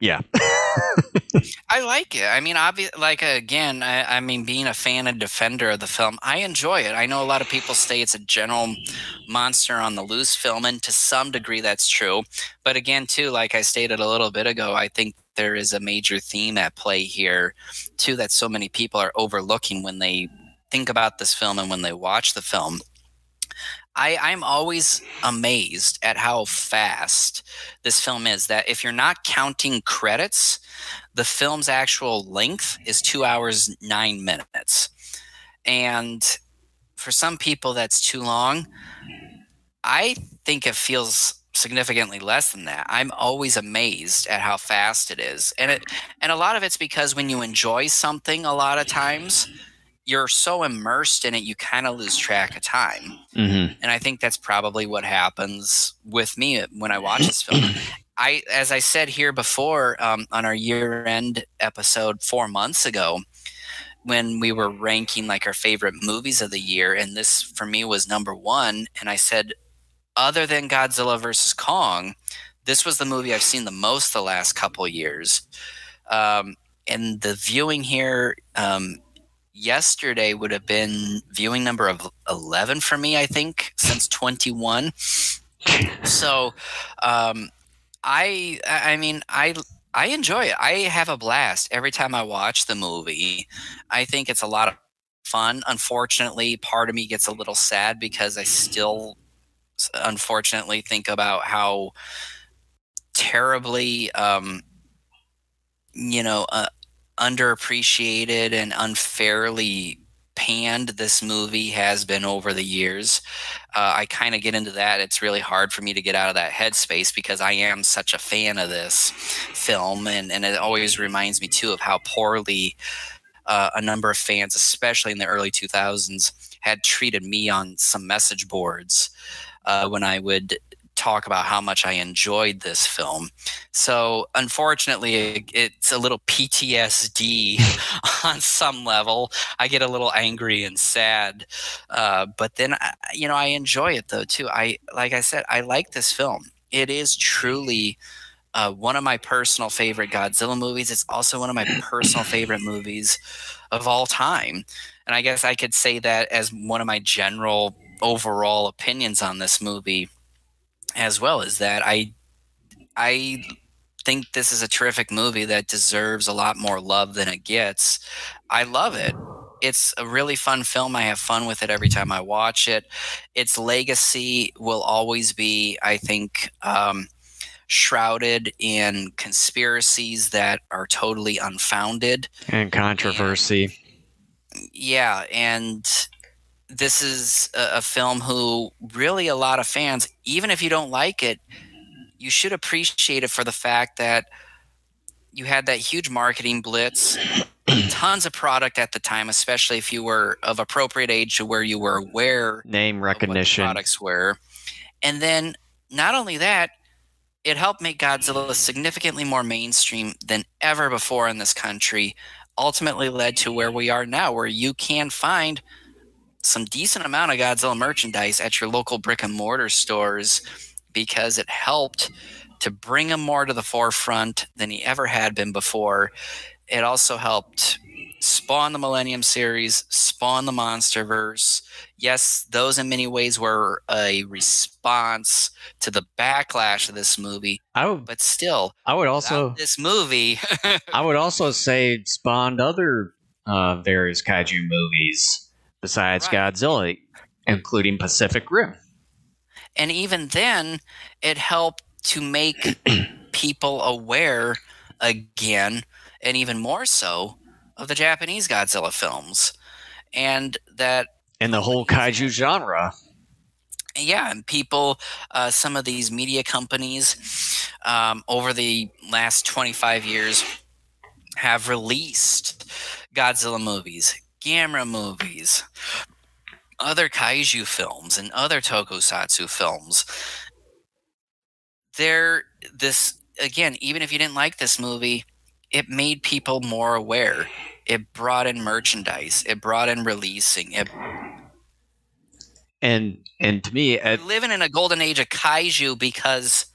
yeah. [laughs] I like it. I mean, obviously Like again, I, I mean, being a fan and defender of the film, I enjoy it. I know a lot of people say it's a general monster on the loose film, and to some degree, that's true. But again, too, like I stated a little bit ago, I think there is a major theme at play here, too, that so many people are overlooking when they think about this film and when they watch the film. I, I'm always amazed at how fast this film is. That if you're not counting credits, the film's actual length is two hours nine minutes, and for some people that's too long. I think it feels significantly less than that. I'm always amazed at how fast it is, and it and a lot of it's because when you enjoy something, a lot of times you're so immersed in it, you kind of lose track of time. mm-hmm. And I think that's probably what happens with me when I watch this film. [clears throat] I, as I said here before um, on our year end episode four months ago, when we were ranking like our favorite movies of the year, and this for me was number one. And I said, other than Godzilla versus Kong, this was the movie I've seen the most the last couple years. Um, and the viewing here um, yesterday would have been viewing number of 11 for me, I think, since 21. [laughs] So, um, I, I mean, I, I enjoy it. I have a blast every time I watch the movie. I think it's a lot of fun. Unfortunately, part of me gets a little sad because I still, unfortunately, think about how terribly, um, you know, uh, underappreciated and unfairly panned this movie has been over the years. Uh, I kind of get into that. It's really hard for me to get out of that headspace because I am such a fan of this film. And, and it always reminds me, too, of how poorly uh, a number of fans, especially in the early 2000s, had treated me on some message boards uh, when I would talk about how much I enjoyed this film. So, unfortunately, it's a little PTSD [laughs] on some level. I get a little angry and sad, uh, but then I- you know I enjoy it though too. I like I said, I like this film. It is truly. Uh, one of my personal favorite Godzilla movies. It's also one of my personal favorite movies of all time. And I guess I could say that as one of my general overall opinions on this movie as well is that I I think this is a terrific movie that deserves a lot more love than it gets. I love it. It's a really fun film. I have fun with it every time I watch it. Its legacy will always be, I think, um, shrouded in conspiracies that are totally unfounded And controversy. yeah and this is a, a film who really a lot of fans, even if you don't like it, you should appreciate it for the fact that you had that huge marketing blitz, [clears throat] tons of product at the time, especially if you were of appropriate age to where you were aware Name recognition. products were. And then not only that, it helped make Godzilla significantly more mainstream than ever before in this country. Ultimately led to where we are now, where you can find some decent amount of Godzilla merchandise at your local brick and mortar stores because it helped to bring him more to the forefront than he ever had been before. It also helped spawn the Millennium series, spawn the Monsterverse. Yes, those in many ways were a response to the backlash of this movie, I would, but still, I would also, this movie, [laughs] I would also say spawned other uh, various kaiju movies besides Right. Godzilla, including Pacific Rim. and even then, it helped to make [clears throat] people aware again, and even more so, of the Japanese Godzilla films, and that And the whole kaiju genre. yeah, and people, uh, some of these media companies um, over the last 25 years have released Godzilla movies, Gamera movies, other kaiju films, and other tokusatsu films. They're this, again, even if you didn't like this movie, it made people more aware. It brought in merchandise, it brought in releasing, it And and to me, living in a golden age of kaiju because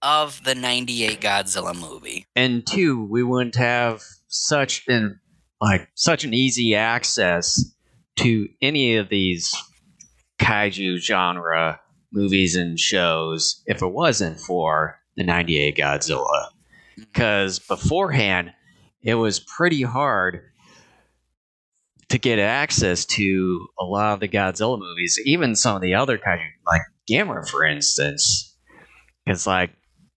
of the 98 Godzilla movie. and two, we wouldn't have such an like such an easy access to any of these kaiju genre movies and shows if it wasn't for the 98 Godzilla. Because beforehand, it was pretty hard to get access to a lot of the Godzilla movies, even some of the other kaiju, like Gamera, for instance. Because, like,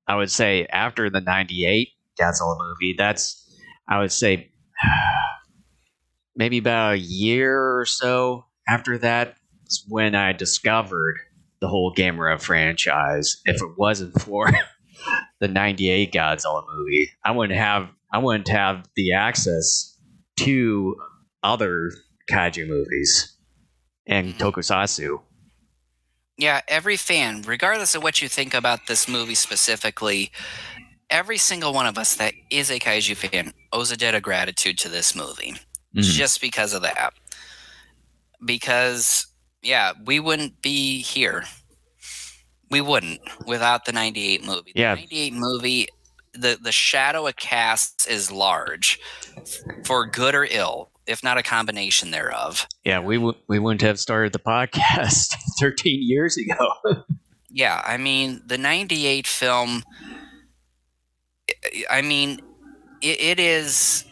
I would say after the 98 Godzilla movie, that's, I would say, [sighs] maybe about a year or so after that is when I discovered the whole Gamera franchise. If it wasn't for [laughs] the 98 Godzilla movie, I wouldn't have I wouldn't have the access to other kaiju movies and tokusatsu. Yeah, every fan, regardless of what you think about this movie specifically, every single one of us that is a kaiju fan owes a debt of gratitude to this movie Mhm. just because of that. Because, yeah, we wouldn't be here. We wouldn't without the 98 movie. Yeah. The 98 movie, the, the shadow it casts is large for good or ill, if not a combination thereof. Yeah, we w- we wouldn't have started the podcast [laughs] 13 years ago. [laughs] Yeah, I mean, the 98 film, I- mean, it, it is,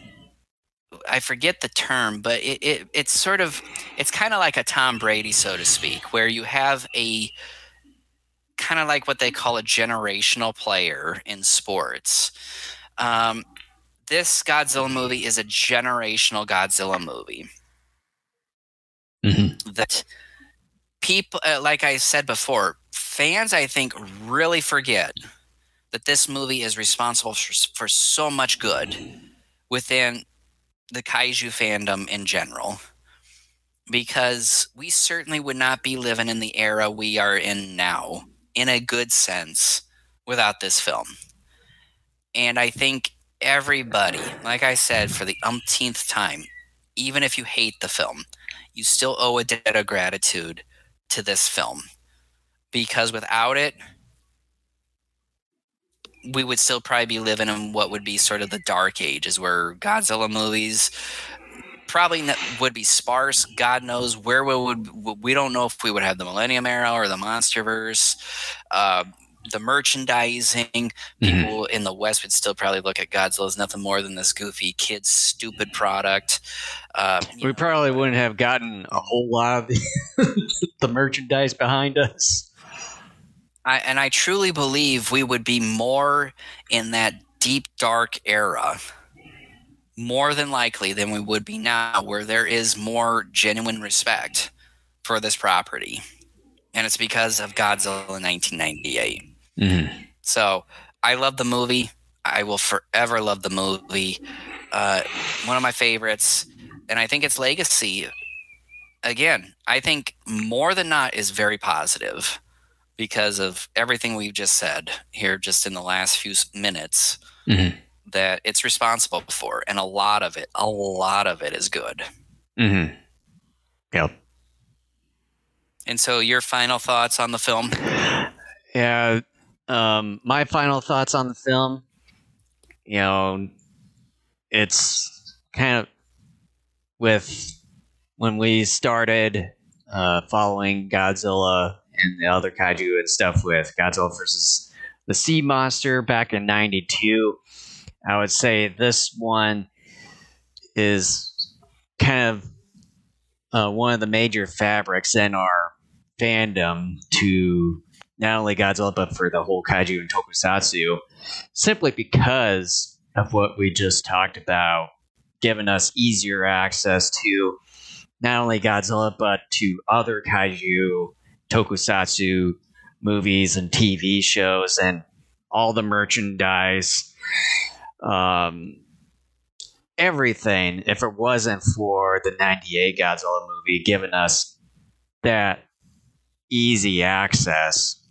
I forget the term, but it, it it's sort of, it's kind of like a Tom Brady, so to speak, where you have a kind of like what they call a generational player in sports. Um, this Godzilla movie is a generational Godzilla movie Mm-hmm. that people, uh, like I said before, fans, I think, really forget that this movie is responsible for, for so much good within the kaiju fandom in general. Because we certainly would not be living in the era we are in now, in a good sense, without this film. And I think everybody, like I said, for the umpteenth time, even if you hate the film, you still owe a debt of gratitude to this film because without it we would still probably be living in what would be sort of the dark ages where godzilla movies probably would be sparse. God knows where we would we don't know if we would have the millennium era or the monsterverse. Uh, the merchandising people in the west would still probably look at godzilla as nothing more than this goofy kid's stupid product. Uh, We know, probably wouldn't have gotten a whole lot of the, [laughs] the merchandise behind us. I, and I truly believe we would be more in that deep dark era, more than likely than we would be now, where there is more genuine respect for this property, and it's because of Godzilla in 1998. Mm-hmm. So I love the movie. I will forever love the movie. Uh, one of my favorites, and I think its legacy. Again, I think more than not is very positive because of everything we've just said here, just in the last few minutes. Mm-hmm. That it's responsible for, and a lot of it, a lot of it is good. Mm-hmm. Yep. And so, your final thoughts on the film? Yeah. Um, my final thoughts on the film. You know, it's kind of with when we started uh, following Godzilla and the other kaiju and stuff with Godzilla versus the Sea Monster back in '92. I would say this one is kind of uh, one of the major fabrics in our fandom to not only Godzilla but for the whole kaiju and tokusatsu, simply because of what we just talked about, giving us easier access to not only Godzilla but to other kaiju, tokusatsu movies and TV shows and all the merchandise. Um, everything if it wasn't for the 98 Godzilla movie giving us that easy access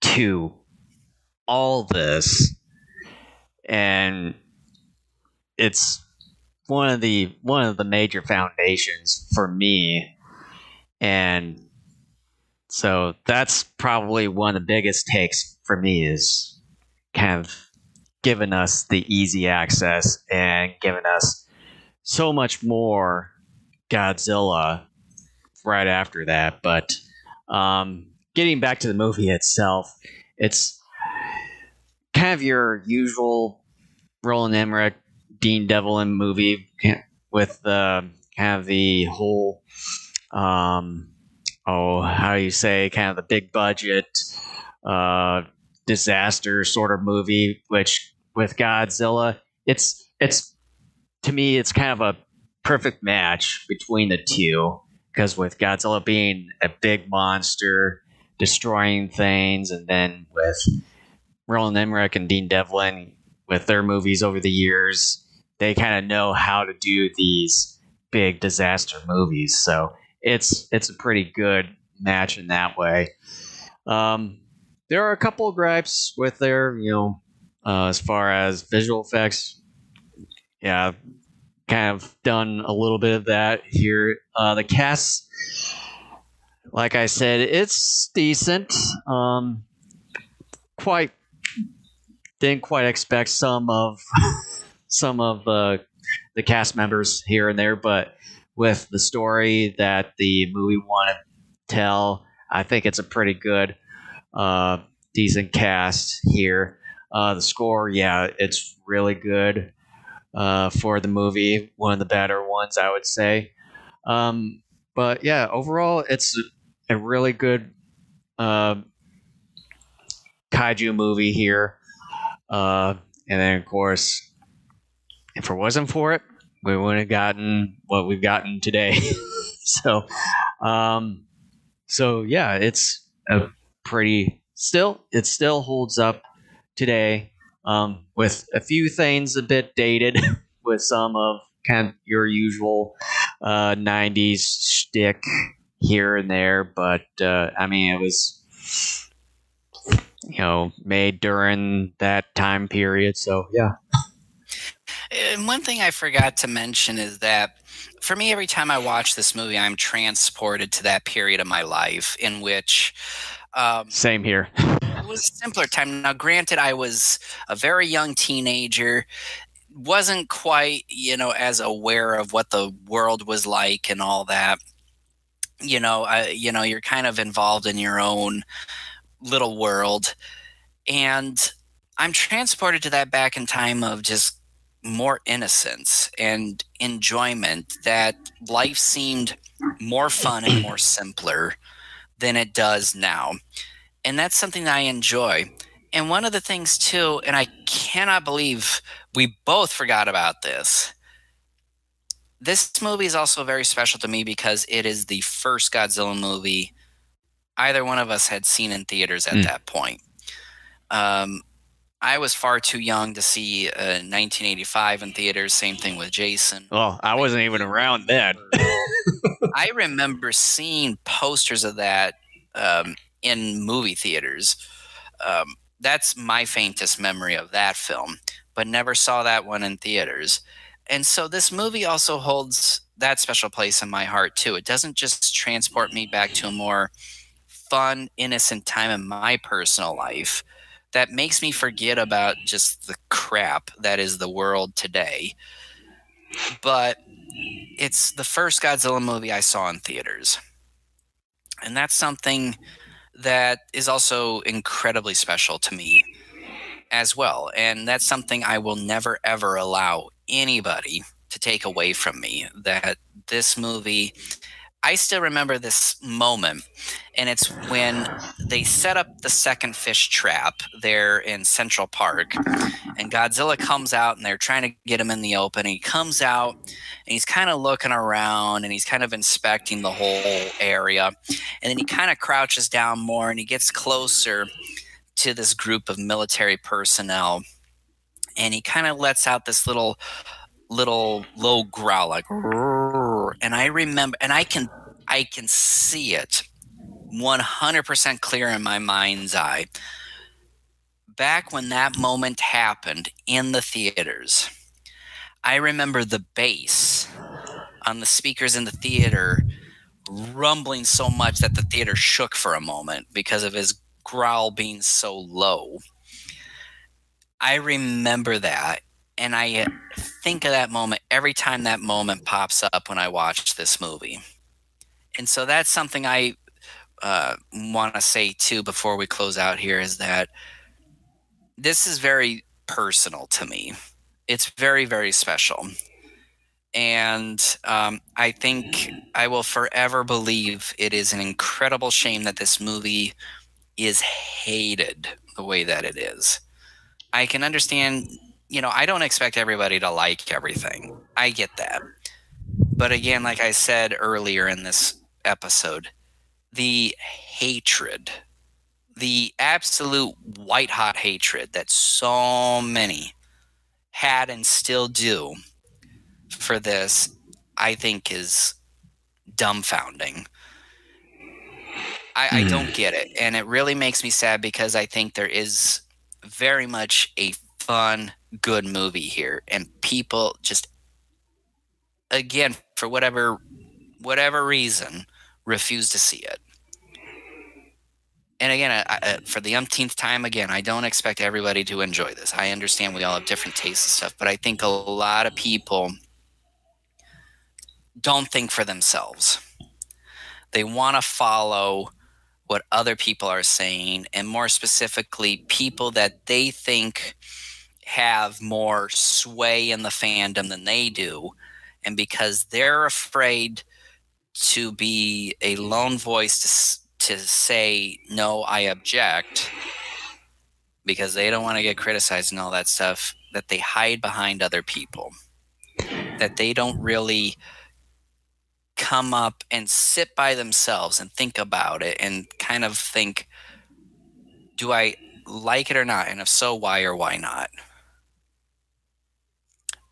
to all this and it's one of the one of the major foundations for me and so that's probably one of the biggest takes for me is kind of given us the easy access and given us so much more Godzilla right after that. But um, getting back to the movie itself, it's kind of your usual Roland Emmerich, Dean Devlin movie with the kind of the whole, um, oh, how do you say, kind of the big budget, uh, disaster sort of movie, which with Godzilla, it's it's to me it's kind of a perfect match between the two because with Godzilla being a big monster destroying things, and then with Roland Emmerich and Dean Devlin with their movies over the years, they kind of know how to do these big disaster movies. So it's it's a pretty good match in that way. Um, there are a couple of gripes with their, you know, uh, as far as visual effects, yeah, kind of done a little bit of that here. Uh, the cast, like I said, it's decent. Um, quite didn't quite expect some of [laughs] some of uh, the cast members here and there, but with the story that the movie wanted to tell, I think it's a pretty good, uh, decent cast here. Uh, the score, yeah, it's really good uh, for the movie. One of the better ones, I would say. Um, but yeah, overall, it's a really good uh, kaiju movie here. Uh, and then, of course, if it wasn't for it, we wouldn't have gotten what we've gotten today. [laughs] so, um, so yeah, it's a pretty still it still holds up today um, with a few things a bit dated [laughs] with some of kind of your usual uh, 90s shtick here and there but uh, i mean it was you know made during that time period so yeah and one thing i forgot to mention is that for me every time i watch this movie i'm transported to that period of my life in which um, same here it was a simpler time. Now, granted, I was a very young teenager, wasn't quite, you know, as aware of what the world was like and all that. You know, I, you know, you're kind of involved in your own little world, and I'm transported to that back in time of just more innocence and enjoyment. That life seemed more fun and more [clears throat] simpler than it does now and that's something that I enjoy. And one of the things too, and I cannot believe we both forgot about this. this movie is also very special to me because it is the first Godzilla movie either one of us had seen in theaters at Mm. that point. Um, I was far too young to see uh, 1985 in theaters. Same thing with Jason. Well, I wasn't even around then. [laughs] I remember seeing posters of that um, in movie theaters. Um, that's my faintest memory of that film, but never saw that one in theaters. And so this movie also holds that special place in my heart too. It doesn't just transport me back to a more fun, innocent time in my personal life that makes me forget about just the crap that is the world today. But it's the first Godzilla movie I saw in theaters. And that's something that is also incredibly special to me as well. And that's something I will never, ever allow anybody to take away from me. That this movie, I still remember this moment. And it's when they set up the second fish trap there in Central Park. And Godzilla comes out and they're trying to get him in the open. He comes out and he's kind of looking around and he's kind of inspecting the whole area. And then he kind of crouches down more and he gets closer to this group of military personnel. And he kind of lets out this little little low growl like and I remember and I can I can see it 100% clear in my mind's eye. Back when that moment happened in the theaters, I remember the bass on the speakers in the theater rumbling so much that the theater shook for a moment because of his growl being so low. I remember that and I think of that moment every time that moment pops up when I watch this movie. And so that's something I uh, want to say too before we close out here is that this is very personal to me. It's very, very special. And um, I think I will forever believe it is an incredible shame that this movie is hated the way that it is. I can understand, you know, I don't expect everybody to like everything. I get that. But again, like I said earlier in this episode, the hatred, the absolute white hot hatred that so many had and still do for this, I think is dumbfounding. I, I Hmm. don't get it. And it really makes me sad because I think there is very much a fun, good movie here. And people just, again, for whatever whatever reason, refuse to see it. And again, I, I, for the umpteenth time, again, I don't expect everybody to enjoy this. I understand we all have different tastes and stuff, but I think a lot of people don't think for themselves. They want to follow what other people are saying, and more specifically, people that they think have more sway in the fandom than they do. And because they're afraid to be a lone voice to, to say, no, I object, because they don't want to get criticized and all that stuff, that they hide behind other people. That they don't really come up and sit by themselves and think about it and kind of think, do I like it or not? And if so, why or why not?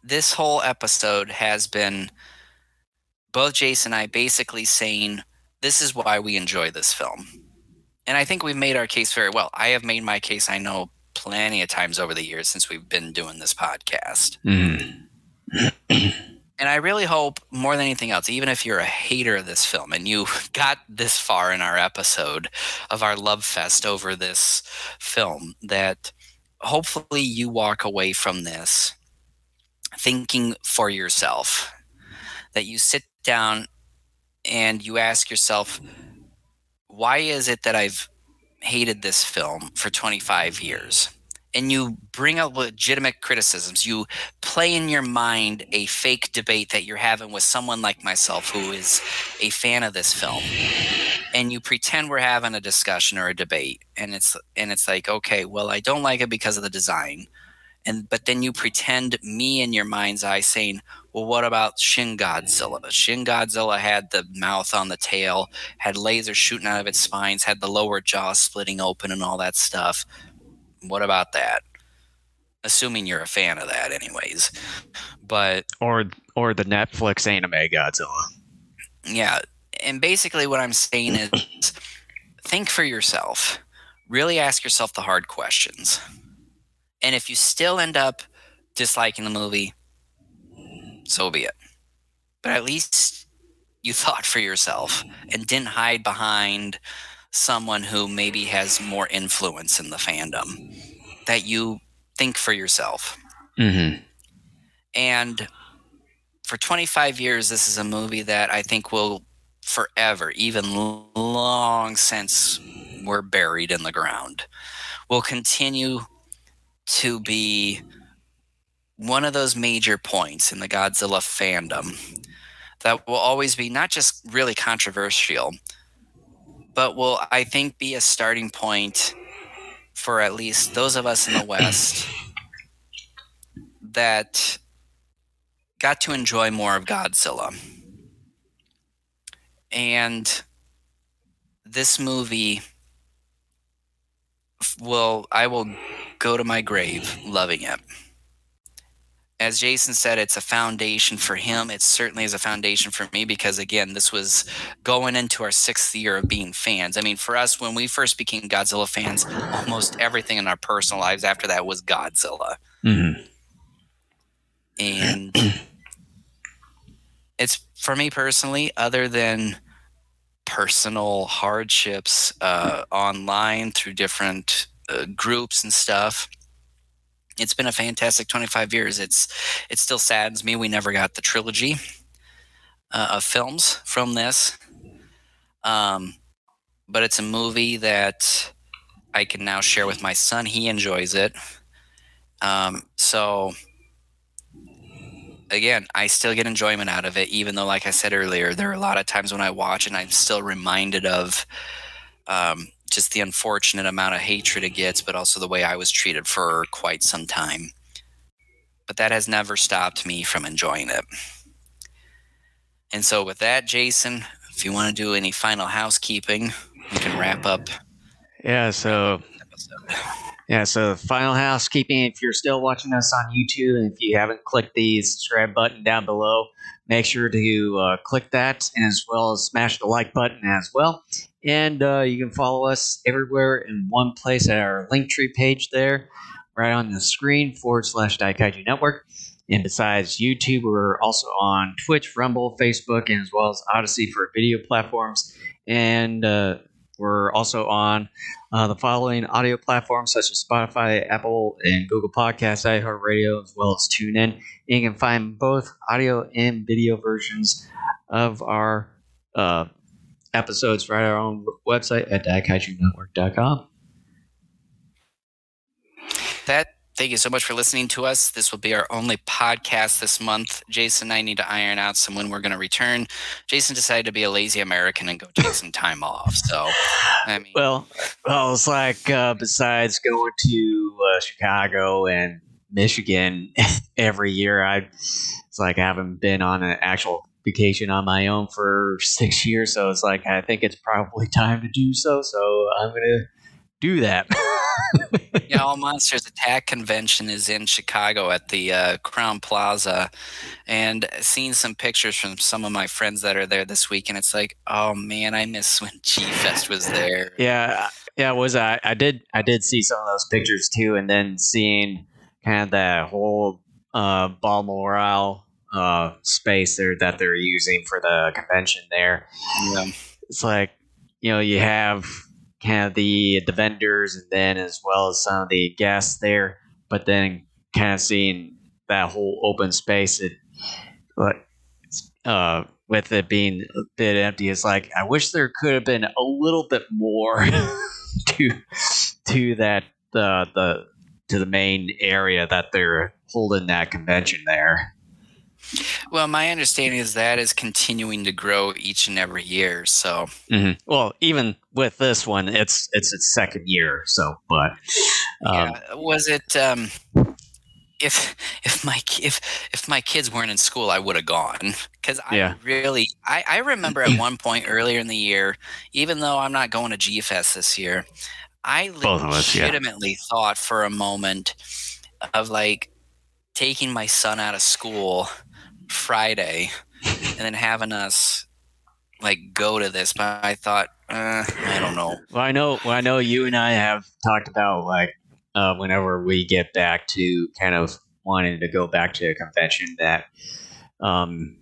This whole episode has been both Jason and I basically saying, this is why we enjoy this film. And I think we've made our case very well. I have made my case, I know, plenty of times over the years since we've been doing this podcast. Mm. [clears throat] And I really hope more than anything else, even if you're a hater of this film and you [laughs] got this far in our episode of our love fest over this film, that hopefully you walk away from this thinking for yourself. That you sit down and you ask yourself, why is it that I've hated this film for 25 years? And you bring up legitimate criticisms. You play in your mind a fake debate that you're having with someone like myself who is a fan of this film and you pretend we're having a discussion or a debate and it's and it's like okay well i don't like it because of the design and but then you pretend me in your mind's eye saying, well, what about Shin Godzilla? Shin Godzilla had the mouth on the tail, had lasers shooting out of its spines, had the lower jaw splitting open, and all that stuff. What about that? Assuming you're a fan of that, anyways. But or or the Netflix anime Godzilla. Yeah, and basically what I'm saying is, think for yourself. Really ask yourself the hard questions. And if you still end up disliking the movie, so be it. But at least you [laughs] thought for yourself and didn't hide behind someone who maybe has more influence in the fandom. That you think for yourself. Mm-hmm. And for 25 years, this is a movie that I think will forever, even long since we're buried in the ground, will continue to be one of those major points in the Godzilla fandom that will always be not just really controversial, but will, I think, be a starting point for at least those of us in the West that got to enjoy more of Godzilla. And this movie will, I will go to my grave loving it. As Jason said, it's a foundation for him. It certainly is a foundation for me because, again, this was going into our sixth year of being fans. I mean, for us, when we first became Godzilla fans, almost everything in our personal lives after that was Godzilla. Mm-hmm. And it's for me personally, other than personal hardships uh, online through different uh, groups and stuff. It's been a fantastic 25 years. It's it still saddens me we never got the trilogy uh, of films from this, um, but it's a movie that I can now share with my son. He enjoys it, um, so again, I still get enjoyment out of it, even though, like I said earlier, there are a lot of times when I watch and I'm still reminded of um, just the unfortunate amount of hatred it gets, but also the way I was treated for quite some time. But that has never stopped me from enjoying it. And so, with that, Jason, if you want to do any final housekeeping, we can wrap up. Yeah, so yeah, so final housekeeping. If you're still watching us on YouTube and if you haven't clicked the subscribe button down below, make sure to uh, click that and as well as smash the like button as well. And uh, you can follow us everywhere in one place at our Linktree page there, right on the screen forward slash Daikaiju Network. And besides YouTube, we're also on Twitch, Rumble, Facebook, and as well as Odysee for video platforms. And uh, we're also on uh, the following audio platforms such as Spotify, Apple, and Google Podcasts, iHeartRadio, as well as TuneIn. You can find both audio and video versions of our uh, episodes right on our own website at daikaijunetwork.com. That Thank you so much for listening to us. This will be our only podcast this month. Jason and I need to iron out some when we're going to return. Jason decided to be a lazy American and go take some time off. So, I mean, well, well, it's like uh, besides going to uh, Chicago and Michigan [laughs] every year, I it's like I haven't been on an actual vacation on my own for six [laughs] years. So it's like I think it's probably time to do so. So I'm gonna do that. [laughs] yeah, All Monsters Attack convention is in Chicago at the uh, Crowne Plaza, and seeing some pictures from some of my friends that are there this week, and it's like, oh man, I miss when [laughs] G Fest was there. Yeah, yeah, it was I? I did, I did see some of those pictures too, and then seeing kind of that whole uh, Balmoral uh, space there that they're using for the convention there. Yeah, it's like you know you have kind of the the vendors and then as well as some of the guests there but then kind of seeing that whole open space it like uh with it being a bit empty it's like i wish there could have been a little bit more [laughs] to to that uh, the to the main area that they're holding that convention there well, my understanding is that is continuing to grow each and every year. So, mm-hmm. well, even with this one, it's it's its second year. So, but um, yeah. was it? Um, if if my if if my kids weren't in school, I would have gone because I Yeah. really I, I remember at one point earlier in the year, even though I'm not going to G Fest this year, I Both of us, yeah. legitimately thought for a moment of like taking my son out of school Friday and then having us like go to this, but I thought uh, I don't know. Well, I know. Well, I know you and I have talked about like uh, whenever we get back to kind of wanting to go back to a convention that um,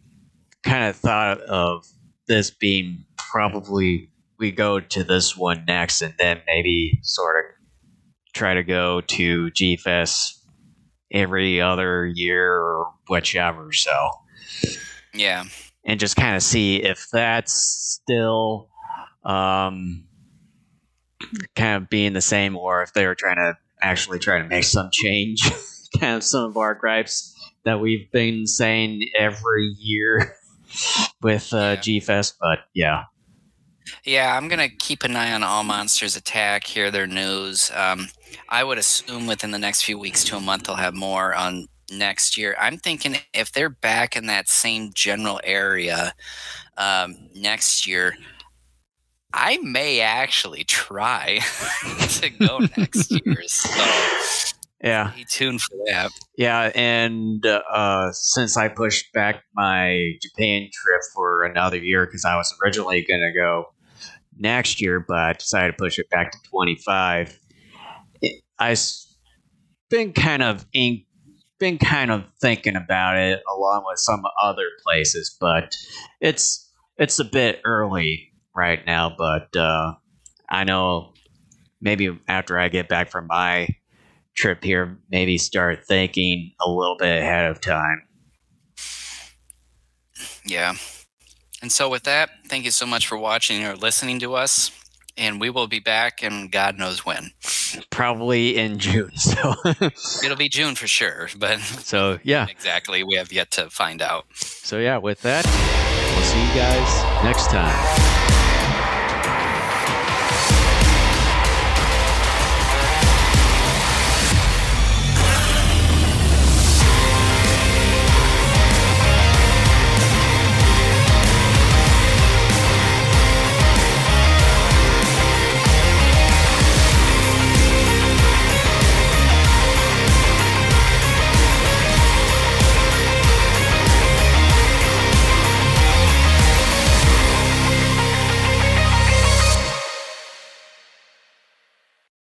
kind of thought of this being probably we go to this one next and then maybe sort of try to go to G Fest every other year or whichever. So Yeah. and just kind of see if that's still um, kind of being the same or if they were trying to actually try to make some change. [laughs] kind of some of our gripes that we've been saying every year [laughs] with uh, Yeah. G Fest, but yeah. Yeah, I'm gonna keep an eye on All Monsters Attack, hear their news. Um, I would assume within the next few weeks to a month they'll have more on next year. I'm thinking if they're back in that same general area um, next year, I may actually try [laughs] to go next year. So Yeah, stay tuned for that. yeah, and uh, since I pushed back my Japan trip for another year because I was originally going to go next year, but I decided to push it back to 25. It, I've been kind of in, been kind of thinking about it along with some other places, but it's it's a bit early right now. But uh, I know maybe after I get back from my trip here, maybe start thinking a little bit ahead of time. Yeah. And so with that, thank you so much for watching or listening to us. And we will be back and God knows when. Probably in June. [laughs] So It'll be June for sure, but so yeah. exactly we have yet to find out. So yeah, with that, we'll see you guys next time.